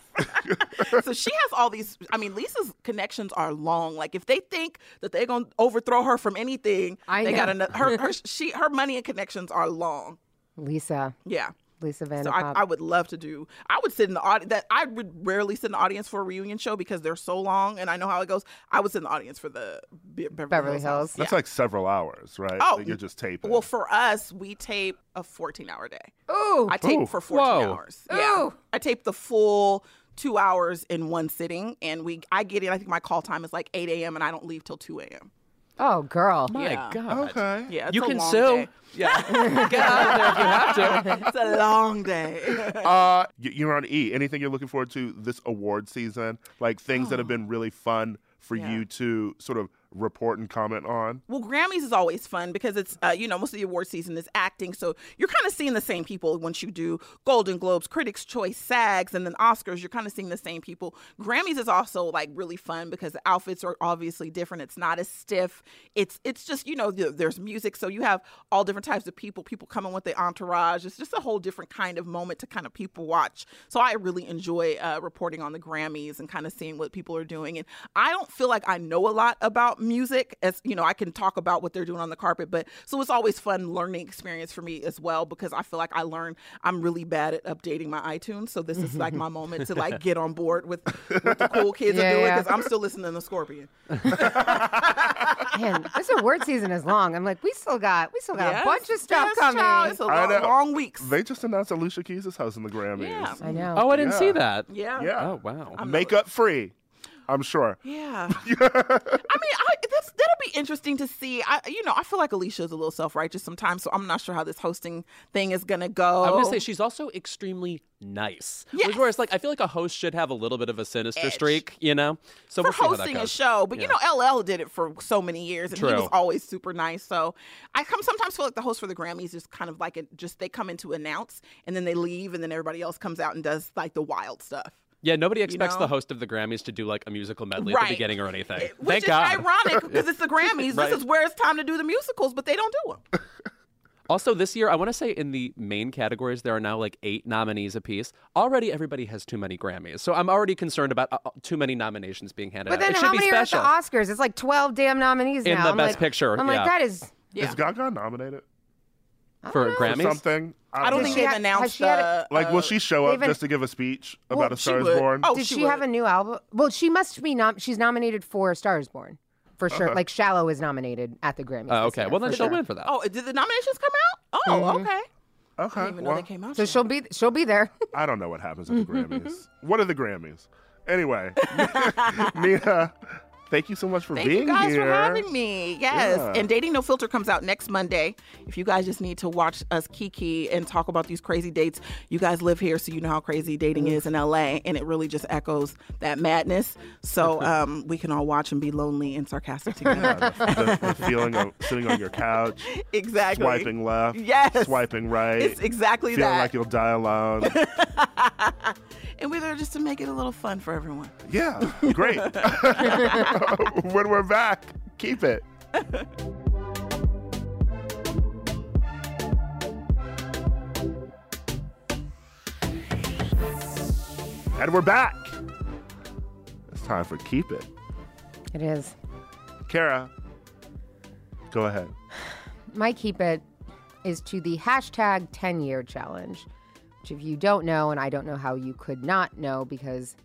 Speaker 7: so she has all these. I mean, Lisa's connections are long. Like if they think that they're gonna overthrow her from anything,
Speaker 3: I
Speaker 7: they
Speaker 3: know.
Speaker 7: got to her. Her she her money and connections are long.
Speaker 3: Lisa.
Speaker 7: Yeah.
Speaker 3: Lisa
Speaker 7: So I, I would love to do. I would sit in the audience. That I would rarely sit in the audience for a reunion show because they're so long, and I know how it goes. I would sit in the audience for the Be- Beverly,
Speaker 3: Beverly
Speaker 7: Hills.
Speaker 3: Hills.
Speaker 1: That's
Speaker 7: Yeah.
Speaker 1: like several hours, right?
Speaker 7: Oh,
Speaker 1: Like you're just taping.
Speaker 7: Well, for us, we tape a 14 hour day.
Speaker 3: Ooh.
Speaker 7: I tape
Speaker 1: Ooh.
Speaker 7: for 14
Speaker 2: Whoa.
Speaker 7: hours. Yeah. I tape the full two hours in one sitting, and we I get in. I think my call time is like 8 a.m. and I don't leave till 2 a.m.
Speaker 3: oh, girl.
Speaker 2: My
Speaker 7: Yeah.
Speaker 2: God.
Speaker 1: okay.
Speaker 7: Yeah, it's
Speaker 2: You
Speaker 7: a
Speaker 2: can
Speaker 7: long
Speaker 2: sue.
Speaker 7: day. [laughs]
Speaker 2: Yeah. Get out of there if you have to. [laughs]
Speaker 7: It's a long day. [laughs]
Speaker 1: Uh, you're on E. Anything you're looking forward to this award season? Like things that have been really fun for
Speaker 7: Oh. Yeah.
Speaker 1: you to sort of report and comment on?
Speaker 7: Well, Grammys is always fun because it's, uh, you know, most of the award season is acting. So you're kind of seeing the same people once you do Golden Globes, Critics' Choice, SAGs, and then Oscars. You're kind of seeing the same people. Grammys is also like really fun because the outfits are obviously different. It's not as stiff. It's it's just, you know, th- there's music. So you have all different types of people, people coming with their entourage. It's just a whole different kind of moment to kind of people watch. So I really enjoy uh, reporting on the Grammys and kind of seeing what people are doing. And I don't feel like I know a lot about music as you know, I can talk about what they're doing on the carpet, but so it's always fun learning experience for me as well because I feel like I learn I'm really bad at updating my iTunes, so this is like my moment to like get on board with what the cool kids
Speaker 3: Yeah,
Speaker 7: are doing
Speaker 3: yeah.
Speaker 7: because I'm still listening to Scorpion.
Speaker 3: Man, this award season is long. I'm like, we still got we still got
Speaker 7: Yes,
Speaker 3: a bunch of stuff
Speaker 7: yes,
Speaker 3: coming.
Speaker 7: child. It's a long,
Speaker 1: know.
Speaker 7: long weeks.
Speaker 1: They just announced Alicia Keys is hosting the Grammys.
Speaker 7: Yeah.
Speaker 3: I know.
Speaker 2: Oh, I didn't see that.
Speaker 7: yeah.
Speaker 1: Yeah.
Speaker 2: Oh, wow.
Speaker 1: Makeup free, I'm sure.
Speaker 7: Yeah. [laughs] I mean, I, that's that'll be interesting to see. I, you know, I feel like Alicia's a little self righteous sometimes, so I'm not sure how this hosting thing is gonna go.
Speaker 2: I'm gonna say she's also extremely nice.
Speaker 7: Yes.
Speaker 2: Whereas, like, I feel like a host should have a little bit of a sinister streak, you know. So
Speaker 7: for
Speaker 2: we'll see how that
Speaker 7: hosting a show, but you know, LL did it for so many years, and he was always super nice. So I come sometimes feel like the host for the Grammys is kind of like a, just they come in to announce, and then they leave, and then everybody else comes out and does like the wild stuff.
Speaker 2: Yeah, nobody expects
Speaker 7: know?
Speaker 2: the host of the Grammys to do like a musical medley at the beginning or anything.
Speaker 7: Which
Speaker 2: Thank
Speaker 7: is
Speaker 2: God.
Speaker 7: ironic [laughs] because it's the Grammys.
Speaker 2: Right.
Speaker 7: This is where it's time to do the musicals, but they don't do them. [laughs]
Speaker 2: Also, this year, I want to say in the main categories, there are now like eight nominees apiece. Already, everybody has too many Grammys. So I'm already concerned about uh, uh, too many nominations being handed out.
Speaker 3: But then
Speaker 2: it should
Speaker 3: how
Speaker 2: be
Speaker 3: many
Speaker 2: special.
Speaker 3: are at the Oscars? It's like 12 damn nominees
Speaker 2: In
Speaker 3: now.
Speaker 2: the
Speaker 3: I'm
Speaker 2: Best
Speaker 3: like-
Speaker 2: Picture,
Speaker 3: I'm like,
Speaker 2: yeah.
Speaker 3: that is.
Speaker 7: Yeah.
Speaker 1: Is Gaga nominated
Speaker 2: for
Speaker 1: for
Speaker 2: Grammys.
Speaker 1: something?
Speaker 7: I don't
Speaker 3: Did
Speaker 7: think
Speaker 3: she
Speaker 7: they've
Speaker 3: ha-
Speaker 7: announced
Speaker 3: she had
Speaker 1: Like, will
Speaker 7: uh,
Speaker 1: she show up
Speaker 3: They've
Speaker 1: just to give a speech
Speaker 7: Well,
Speaker 1: about A
Speaker 7: she
Speaker 1: Star Is. Born?
Speaker 7: Oh,
Speaker 3: Did
Speaker 7: she
Speaker 3: she, have a new album? Well, she must be nom. She's nominated for A Star Is Born for sure.
Speaker 1: Uh-huh.
Speaker 3: Like Shallow is nominated at the Grammys.
Speaker 2: Oh, okay.
Speaker 3: year,
Speaker 2: well, then she'll
Speaker 3: sure.
Speaker 2: win for that.
Speaker 7: Oh, did the nominations come out? Oh,
Speaker 3: Mm-hmm.
Speaker 7: okay. I
Speaker 1: Okay.
Speaker 7: didn't even know
Speaker 1: well,
Speaker 7: they came out.
Speaker 3: So
Speaker 7: yet.
Speaker 3: she'll be she'll be there. [laughs]
Speaker 1: I don't know what happens at the [laughs] Grammys. What are the Grammys? Anyway, [laughs] Nina, thank you so much for
Speaker 7: Thank
Speaker 1: being
Speaker 7: you guys
Speaker 1: here.
Speaker 7: for having me. Yes.
Speaker 1: Yeah.
Speaker 7: And Dating No Filter comes out next Monday. If you guys just need to watch us kiki and talk about these crazy dates, you guys live here, so you know how crazy dating is in LA, and it really just echoes that madness. So [laughs] um, we can all watch and be lonely and sarcastic together.
Speaker 1: the, the feeling of sitting on your couch, [laughs]
Speaker 7: exactly.
Speaker 1: swiping left,
Speaker 7: Yes.
Speaker 1: swiping right,
Speaker 7: It's exactly
Speaker 1: feeling
Speaker 7: that.
Speaker 1: like you'll die alone. [laughs]
Speaker 7: and we're there just to make it a little fun for everyone.
Speaker 1: yeah, [laughs] great. [laughs] when we're back, keep it. And we're back. It's time for Keep It.
Speaker 3: It is.
Speaker 1: Kara, go ahead. [sighs]
Speaker 3: My keep it is to the hashtag 10 year challenge, which, if you don't know, and I don't know how you could not know because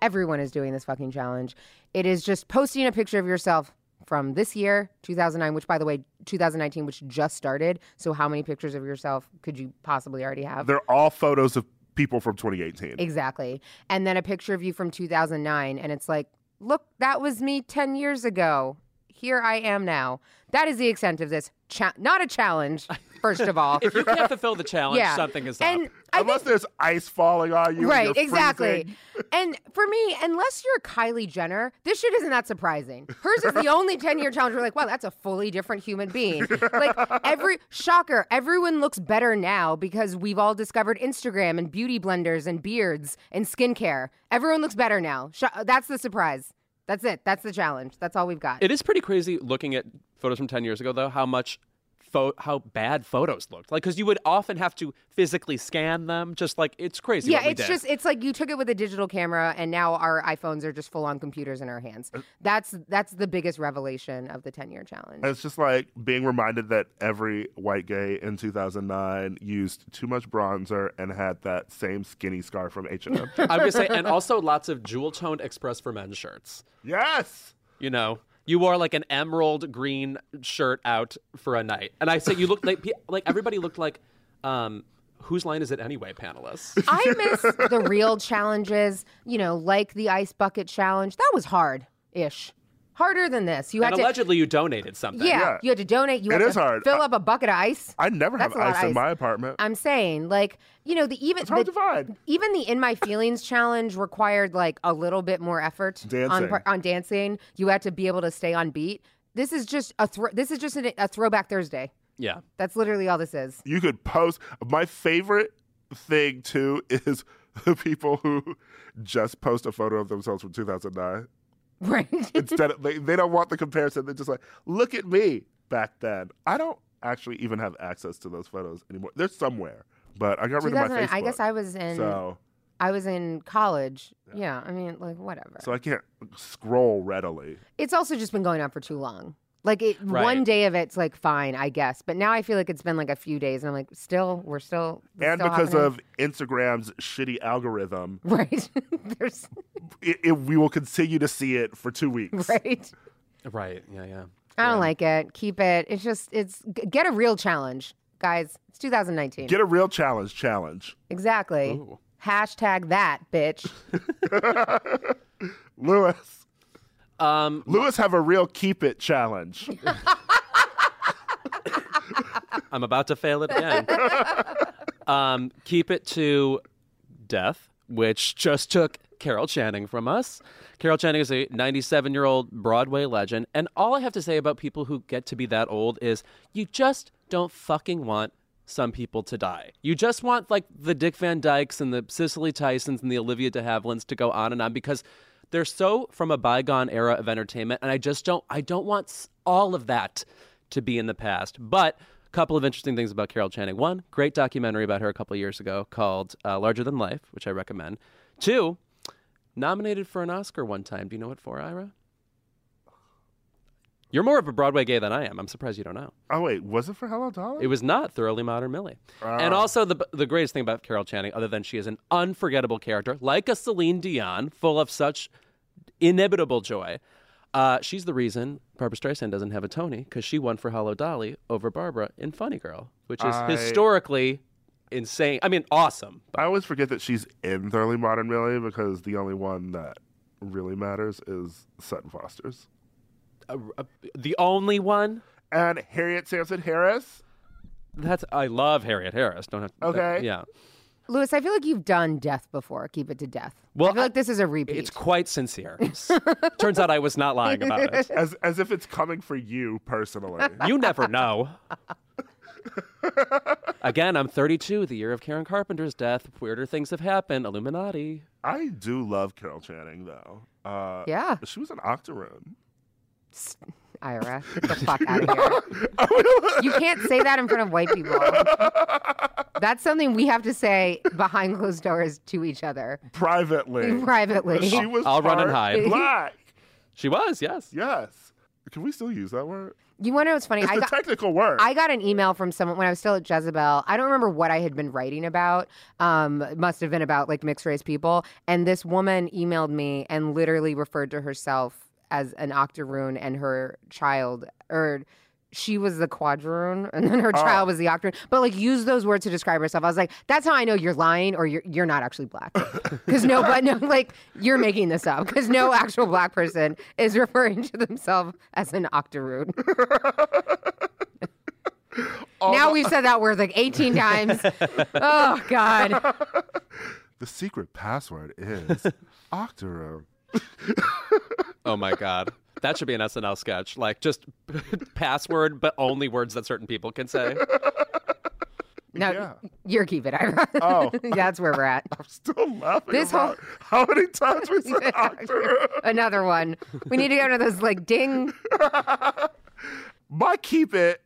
Speaker 3: everyone is doing this fucking challenge, it is just posting a picture of yourself from this year, 2009, which, by the way, 2019, which just started. So, how many pictures of yourself could you possibly already have?
Speaker 1: They're all photos of people from 2018.
Speaker 3: Exactly. And then a picture of you from 2009. And it's like, look, that was me 10 years ago. Here I am now. That is the extent of this. Cha- not a challenge, [laughs] first of all.
Speaker 2: if you can't [laughs] fulfill the challenge,
Speaker 3: yeah.
Speaker 2: something is
Speaker 3: and
Speaker 2: up.
Speaker 3: I
Speaker 1: Unless
Speaker 3: think,
Speaker 1: there's ice falling on you. and
Speaker 3: right,
Speaker 1: you're
Speaker 3: exactly. [laughs] and for me, unless you're Kylie Jenner, this shit isn't that surprising. Hers is the [laughs] only 10 year challenge. We're like, wow, that's a fully different human being. like, every shocker, everyone looks better now because we've all discovered Instagram and beauty blenders and beards and skincare. Everyone looks better now. Sh- uh, that's the surprise. That's it. That's the challenge. That's all we've got.
Speaker 2: It is pretty crazy looking at photos from 10 years ago, though, how much. Pho- how bad photos looked like because you would often have to physically scan them just like it's crazy
Speaker 3: yeah,
Speaker 2: what we
Speaker 3: it's
Speaker 2: did.
Speaker 3: just it's like you took it with a digital camera and now our iPhones are just full on computers in our hands.
Speaker 1: Uh,
Speaker 3: That's that's the biggest revelation of the 10 year challenge.
Speaker 1: It's just like being reminded that every white gay in 2009 used too much bronzer and had that same skinny scar from H&M. [laughs]
Speaker 2: I'm gonna say, and also lots of jewel toned Express for Men shirts.
Speaker 1: yes.
Speaker 2: You know, you wore like an emerald green shirt out for a night, and I say you looked like like everybody looked like, um, whose line is it anyway, panelists? [laughs]
Speaker 3: I miss the real challenges, you know, like the ice bucket challenge. That was hard ish. Harder than this. You had
Speaker 2: and
Speaker 3: to
Speaker 2: allegedly you donated something.
Speaker 3: yeah,
Speaker 1: Yeah.
Speaker 3: you had to donate. You
Speaker 1: It
Speaker 3: had
Speaker 1: is
Speaker 3: to
Speaker 1: hard.
Speaker 3: fill
Speaker 1: I-
Speaker 3: up a bucket of ice.
Speaker 1: I never
Speaker 3: That's
Speaker 1: have
Speaker 3: a lot of
Speaker 1: ice in my apartment.
Speaker 3: I'm saying, like, you know, the even
Speaker 1: It's hard
Speaker 3: the-
Speaker 1: to find.
Speaker 3: even the in my feelings challenge required like a little bit more effort on
Speaker 1: Dancing.
Speaker 3: par- on dancing. You had to be able to stay on beat. This is just a thro- this is just a, a throwback Thursday.
Speaker 2: yeah.
Speaker 3: That's literally all this is.
Speaker 1: you could post. My favorite thing too [laughs] is the people who just post a photo of themselves from 2009 [laughs]
Speaker 3: Right.
Speaker 1: instead of they, they don't want the comparison. They're just like, look at me back then. I don't actually even have access to those photos anymore. They're somewhere, but I got rid of my Facebook.
Speaker 3: I guess I was in
Speaker 1: So
Speaker 3: I was in college. Yeah, I mean, like whatever.
Speaker 1: So I can't scroll readily.
Speaker 3: it's also just been going on for too long. Like it,
Speaker 2: Right.
Speaker 3: one day of it's like fine, I guess. But now I feel like it's been like a few days, and I'm like, still, we're still.
Speaker 1: And
Speaker 3: still
Speaker 1: because
Speaker 3: happening.
Speaker 1: of Instagram's shitty algorithm, [laughs]
Speaker 3: right, [laughs] there's
Speaker 1: it, it, we will continue to see it for two weeks.
Speaker 3: right.
Speaker 2: Right. Yeah. Yeah.
Speaker 3: I don't like it. Keep it. It's just it's g- get a real challenge, guys. It's 2019.
Speaker 1: Get a real challenge, challenge.
Speaker 3: exactly.
Speaker 2: Ooh.
Speaker 3: Hashtag that bitch. [laughs]
Speaker 1: Lewis.
Speaker 2: Um,
Speaker 1: Lewis have a real keep it challenge. [laughs]
Speaker 2: I'm about to fail it again. [laughs] um, keep it to death, which just took Carol Channing from us. Carol Channing is a 97 year old Broadway legend. And all I have to say about people who get to be that old is you just don't fucking want some people to die. You just want like the Dick Van Dykes and the Cicely Tysons and the Olivia de Havillands to go on and on because they're so from a bygone era of entertainment. And I just don't, I don't want all of that to be in the past. But a couple of interesting things about Carol Channing. One, great documentary about her a couple years ago called uh, Larger Than Life, which I recommend. Two, nominated for an Oscar one time. Do you know what for, Ira? You're more of a Broadway gay than I am. I'm surprised you don't know.
Speaker 1: oh wait, was it for Hello Dolly?
Speaker 2: It was not Thoroughly Modern Millie. And also, the, the greatest thing about Carol Channing, other than she is an unforgettable character, like a Celine Dion, full of such inimitable joy. Uh, she's the reason Barbra Streisand doesn't have a Tony because she won for Hello Dolly over Barbara in Funny Girl, which is
Speaker 1: I-
Speaker 2: historically insane. I mean, awesome.
Speaker 1: I always forget that she's in Thoroughly Modern Millie because the only one that really matters is Sutton Foster's.
Speaker 2: Uh, uh, the only one
Speaker 1: And Harriet Sansom Harris.
Speaker 2: that's I love Harriet Harris. Don't have to,
Speaker 1: Okay.
Speaker 2: yeah.
Speaker 3: Lewis, I feel like you've done death before. Keep it to death.
Speaker 2: Well,
Speaker 3: I feel
Speaker 2: I-
Speaker 3: like this is a repeat.
Speaker 2: It's quite sincere. [laughs] Turns out I was not lying about it. [laughs]
Speaker 1: As as if it's coming for you personally. [laughs]
Speaker 2: You never know. Again, I'm 32, the year of Karen Carpenter's death. Weirder things have happened. Illuminati.
Speaker 1: I do love Carol Channing though. Uh,
Speaker 3: yeah,
Speaker 1: She was an octoroon.
Speaker 3: Ira, get the [laughs] fuck out of here. [laughs] [laughs] you can't say that in front of white people. That's something we have to say behind closed doors to each other
Speaker 1: Privately.
Speaker 3: privately.
Speaker 1: She was
Speaker 2: I'll run and
Speaker 1: part
Speaker 2: hide.
Speaker 1: Black.
Speaker 2: She was, yes.
Speaker 1: Yes. Can we still use that word?
Speaker 3: You want to know what's funny?
Speaker 1: It's
Speaker 3: I
Speaker 1: the
Speaker 3: got
Speaker 1: technical word.
Speaker 3: I got an email from someone when I was still at Jezebel. I don't remember what I had been writing about. Um, it must have been about like mixed race people. And this woman emailed me and literally referred to herself as an octoroon and her child, or she was the quadroon [laughs] and then her child oh. was the octoroon. But like use those words to describe herself. I was like, that's how I know you're lying or you're you're not actually black. [laughs] Because no, but no, like you're making this up. Because no actual black person is referring to themselves as an octoroon. [laughs] Oh, now we've said that word like 18 times. oh God.
Speaker 1: the secret password is octoroon. [laughs]
Speaker 2: Oh my God. That should be an SNL sketch. Like just [laughs] password, but only words that certain people can say.
Speaker 3: No,
Speaker 1: Yeah.
Speaker 3: you're keeping it, Ira. [laughs]
Speaker 1: Oh.
Speaker 3: That's where we're at.
Speaker 1: I'm still laughing
Speaker 3: This
Speaker 1: about how many times we said octoroon.
Speaker 3: Another one. We need to go to those like ding.
Speaker 1: My keep it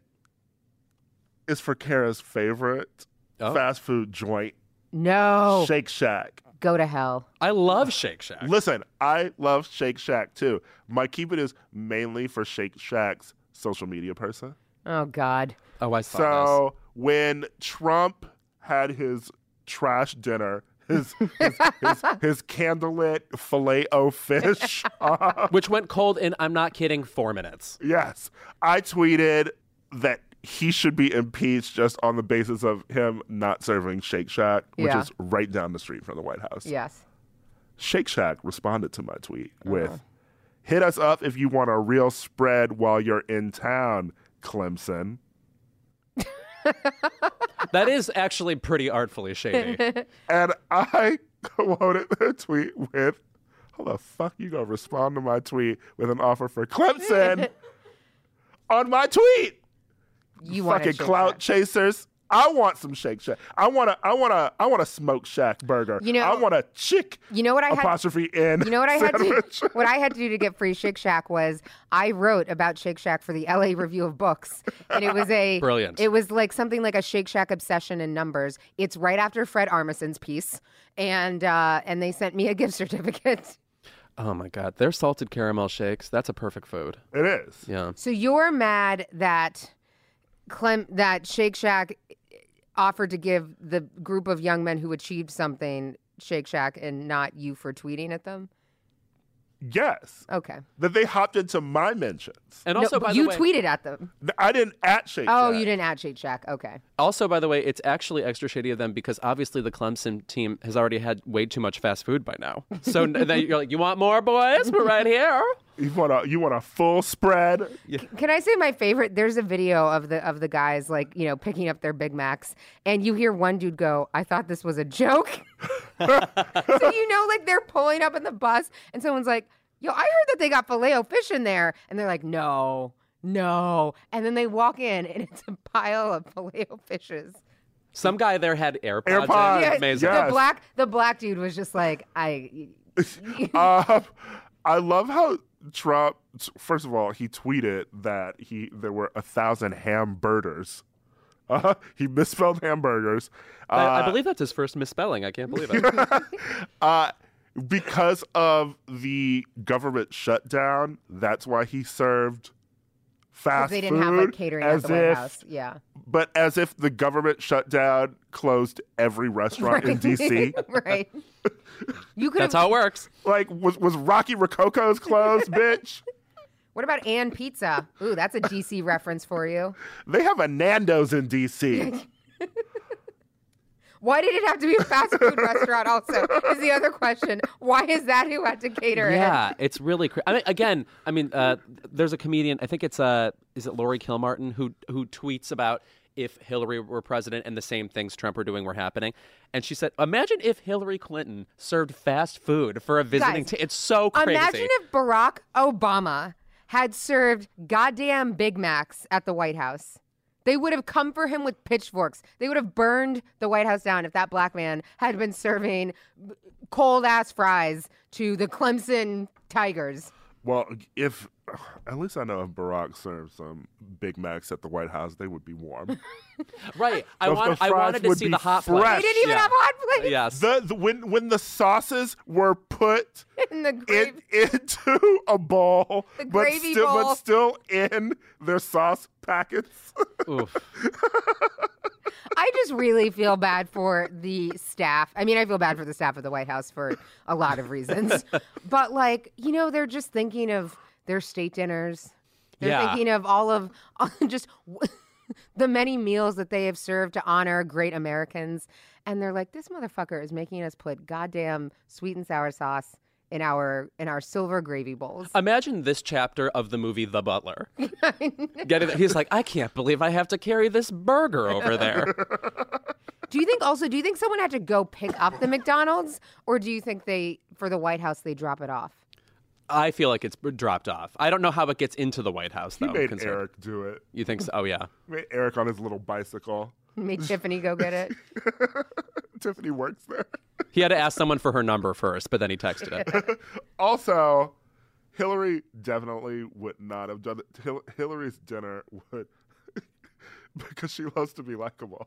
Speaker 1: is for Kara's favorite
Speaker 2: Oh.
Speaker 1: fast food joint,
Speaker 3: No.
Speaker 1: Shake Shack.
Speaker 3: Go to hell.
Speaker 2: I love Shake Shack.
Speaker 1: Listen, I love Shake Shack too. My keep it is mainly for Shake Shack's social media person.
Speaker 3: Oh God.
Speaker 2: Oh, I saw
Speaker 1: So when Trump had his trash dinner, his his, his, his candlelit filet o fish, [laughs] uh,
Speaker 2: this. Which went cold in, I'm not kidding, four minutes.
Speaker 1: yes, I tweeted that he should be impeached just on the basis of him not serving Shake Shack, which
Speaker 3: Yeah.
Speaker 1: is right down the street from the White House.
Speaker 3: Yes.
Speaker 1: Shake Shack responded to my tweet uh-huh. with, "Hit us up if you want a real spread while you're in town, Clemson." [laughs]
Speaker 2: That is actually pretty artfully shady. [laughs]
Speaker 1: And I [laughs] quoted the tweet with, "How the fuck you gonna respond to my tweet with an offer for Clemson on my tweet?
Speaker 3: You want
Speaker 1: Fucking clout chasers." I want some Shake Shack. I want to. I want to. I want a Smoke Shack burger.
Speaker 3: You know-
Speaker 1: I want a chick.
Speaker 3: You know what I had-
Speaker 1: apostrophe in.
Speaker 3: You know what I had to [laughs] what I had to do to get free Shake Shack was I wrote about Shake Shack for the LA Review of Books, and it was a [laughs]
Speaker 2: Brilliant.
Speaker 3: It was like something like a Shake Shack obsession in numbers. It's right after Fred Armisen's piece, and uh, and they sent me a gift certificate. [laughs]
Speaker 2: Oh my god, their salted caramel shakes. That's a perfect food.
Speaker 1: It is.
Speaker 2: Yeah.
Speaker 3: So you're mad that Clem that Shake Shack offered to give the group of young men who achieved something Shake Shack and not you for tweeting at them?
Speaker 1: Yes.
Speaker 3: Okay.
Speaker 1: That they hopped into my mentions.
Speaker 2: And also,
Speaker 3: but
Speaker 2: by
Speaker 3: you
Speaker 2: the way,
Speaker 3: tweeted at them.
Speaker 1: I didn't at Shake
Speaker 3: Oh, you didn't at Shake Shack. Okay.
Speaker 2: also by the way, it's actually extra shady of them because obviously the Clemson team has already had way too much fast food by now. So [laughs] then you're like, you want more, boys? We're right here.
Speaker 1: You want a you want a full spread.
Speaker 3: Can I say my favorite? There's a video of the of the guys like you know picking up their Big Macs, and you hear one dude go, "I thought this was a joke." so you know, like they're pulling up in the bus, and someone's like, "Yo, I heard that they got filet o fish in there," and they're like, "No, no," and then they walk in, and it's a pile of filet o fishes.
Speaker 2: Some guy there had AirPods. in.
Speaker 1: AirPods.
Speaker 3: Yeah,
Speaker 2: Amazing.
Speaker 1: Yes.
Speaker 3: The black the black dude was just like, "I."
Speaker 1: um, I love how Trump. First of all, he tweeted that he there were a thousand hamburgers. [laughs] Uh, he misspelled hamburgers. Uh,
Speaker 2: I, I believe that's his first misspelling. I can't believe it. [laughs]
Speaker 1: uh, because of the government shutdown. That's why he served fast
Speaker 3: They didn't
Speaker 1: food.
Speaker 3: have like catering
Speaker 1: as
Speaker 3: at the White
Speaker 1: if,
Speaker 3: House. Yeah.
Speaker 1: But as if the government shutdown closed every restaurant in DC. [laughs]
Speaker 3: right. You could
Speaker 2: that's
Speaker 3: have
Speaker 2: how it works.
Speaker 1: Like was was Rocky Rococo's closed, [laughs] bitch?
Speaker 3: What about &pizza? Ooh, that's a DC reference for you.
Speaker 1: They have a Nando's in DC. [laughs]
Speaker 3: Why did it have to be a fast food [laughs] restaurant? Also, is the other question. Why is that who had to cater it?
Speaker 2: Yeah, it's really. Cra- I mean, again, I mean, uh, there's a comedian. I think it's uh, is it Laurie Kilmartin who who tweets about if Hillary were president and the same things Trump were doing were happening, and she said, "Imagine if Hillary Clinton served fast food for a visiting.
Speaker 3: Guys,
Speaker 2: T- it's so
Speaker 3: it?
Speaker 2: crazy.
Speaker 3: Imagine if Barack Obama had served goddamn Big Macs at the White House. They would have come for him with pitchforks. They would have burned the White House down if that black man had been serving cold ass fries to the Clemson Tigers.
Speaker 1: Well, if at least I know if Barack served some Big Macs at the White House, they would be warm. [laughs]
Speaker 2: right? I want. I wanted to see the hot
Speaker 1: fresh.
Speaker 2: plate.
Speaker 3: They didn't even
Speaker 2: Yeah.
Speaker 3: have hot plates
Speaker 2: Yes.
Speaker 1: the, the when when the sauces were put [laughs]
Speaker 3: in the
Speaker 1: in, into a bowl,
Speaker 3: The
Speaker 1: but
Speaker 3: gravy bowl.
Speaker 1: but still in their sauce packets.
Speaker 2: Oof.
Speaker 3: I just really feel bad for the staff. I mean, I feel bad for the staff of the White House for a lot of reasons. [laughs] but like, you know, they're just thinking of their state dinners. They're
Speaker 2: Yeah.
Speaker 3: thinking of all of [laughs] just [laughs] the many meals that they have served to honor great Americans. And they're like, this motherfucker is making us put goddamn sweet and sour sauce in our in our silver gravy bowls.
Speaker 2: Imagine this chapter of the movie The Butler. [laughs] Getting, he's like, I can't believe I have to carry this burger over there. [laughs]
Speaker 3: Do you think also? Do you think someone had to go pick up the McDonald's, or do you think they for the White House they drop it off?
Speaker 2: I feel like it's dropped off. I don't know how it gets into the White House
Speaker 1: He
Speaker 2: though.
Speaker 1: made
Speaker 2: considering-
Speaker 1: Eric do it.
Speaker 2: You think so? Oh yeah.
Speaker 1: He made Eric on his little bicycle.
Speaker 3: Made [laughs] Tiffany go get it. [laughs]
Speaker 1: Tiffany works there.
Speaker 2: He had to ask someone for her number first, but then he texted it. [laughs]
Speaker 1: Also, Hillary definitely would not have done it. Hil- Hillary's dinner would, because she loves to be likable,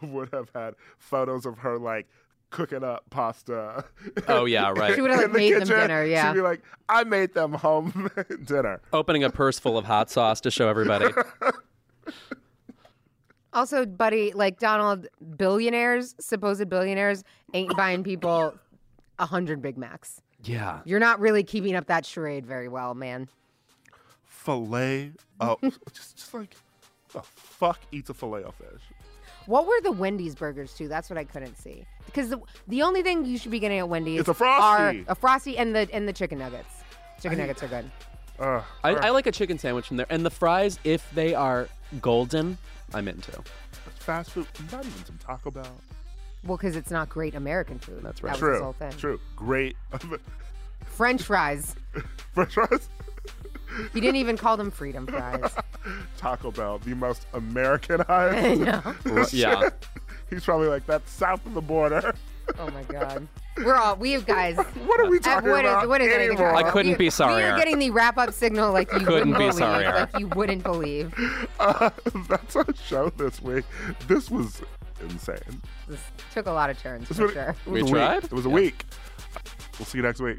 Speaker 1: would have had photos of her like cooking up pasta.
Speaker 2: Oh, yeah, right.
Speaker 3: She would have, like,
Speaker 1: in the
Speaker 3: made them
Speaker 1: kitchen.
Speaker 3: dinner, yeah.
Speaker 1: She'd be like, "I made them home dinner."
Speaker 2: Opening a purse full of hot sauce to show everybody.
Speaker 3: Also, buddy, like Donald, billionaires, supposed billionaires, ain't buying people a hundred Big Macs.
Speaker 2: Yeah.
Speaker 3: You're not really keeping up that charade very well, man.
Speaker 1: Filet, oh, [laughs] just, just like the fuck eats a filet of fish.
Speaker 3: What were the Wendy's burgers too? That's what I couldn't see. Because the, the only thing you should be getting at Wendy's
Speaker 1: It's a Frosty.
Speaker 3: are a frosty and the and the chicken nuggets. Chicken nuggets are good.
Speaker 1: Uh,
Speaker 2: I, I like a chicken sandwich from there. And the fries, if they are golden, I'm into.
Speaker 1: fast food, not even some Taco Bell.
Speaker 3: Well, because it's not great American food.
Speaker 2: That's right.
Speaker 3: That was his
Speaker 1: True,
Speaker 3: whole thing.
Speaker 1: true, great. [laughs]
Speaker 3: French fries.
Speaker 1: French fries.
Speaker 3: He didn't even call them freedom fries. [laughs]
Speaker 1: Taco Bell, the most Americanized. [laughs]
Speaker 3: I know.
Speaker 2: yeah.
Speaker 1: He's probably like, that's south of the border.
Speaker 3: Oh my [laughs] god. We're all we have guys.
Speaker 1: What are we
Speaker 3: Uh,
Speaker 1: talking
Speaker 3: what is-
Speaker 1: about
Speaker 3: what is anything
Speaker 1: anymore?
Speaker 2: I couldn't
Speaker 3: We-
Speaker 2: be
Speaker 3: We
Speaker 2: sorrier.
Speaker 3: are getting the wrap up signal like you
Speaker 2: Couldn't be
Speaker 3: believe,
Speaker 2: sorrier.
Speaker 3: like you wouldn't believe. [laughs]
Speaker 1: Uh, that's our show this week. This was insane.
Speaker 3: This took a lot of turns
Speaker 1: This
Speaker 3: for
Speaker 1: was,
Speaker 3: sure.
Speaker 1: it was
Speaker 2: We
Speaker 1: a week.
Speaker 2: tried?
Speaker 1: It was a
Speaker 2: Yeah.
Speaker 1: week. We'll see you next week.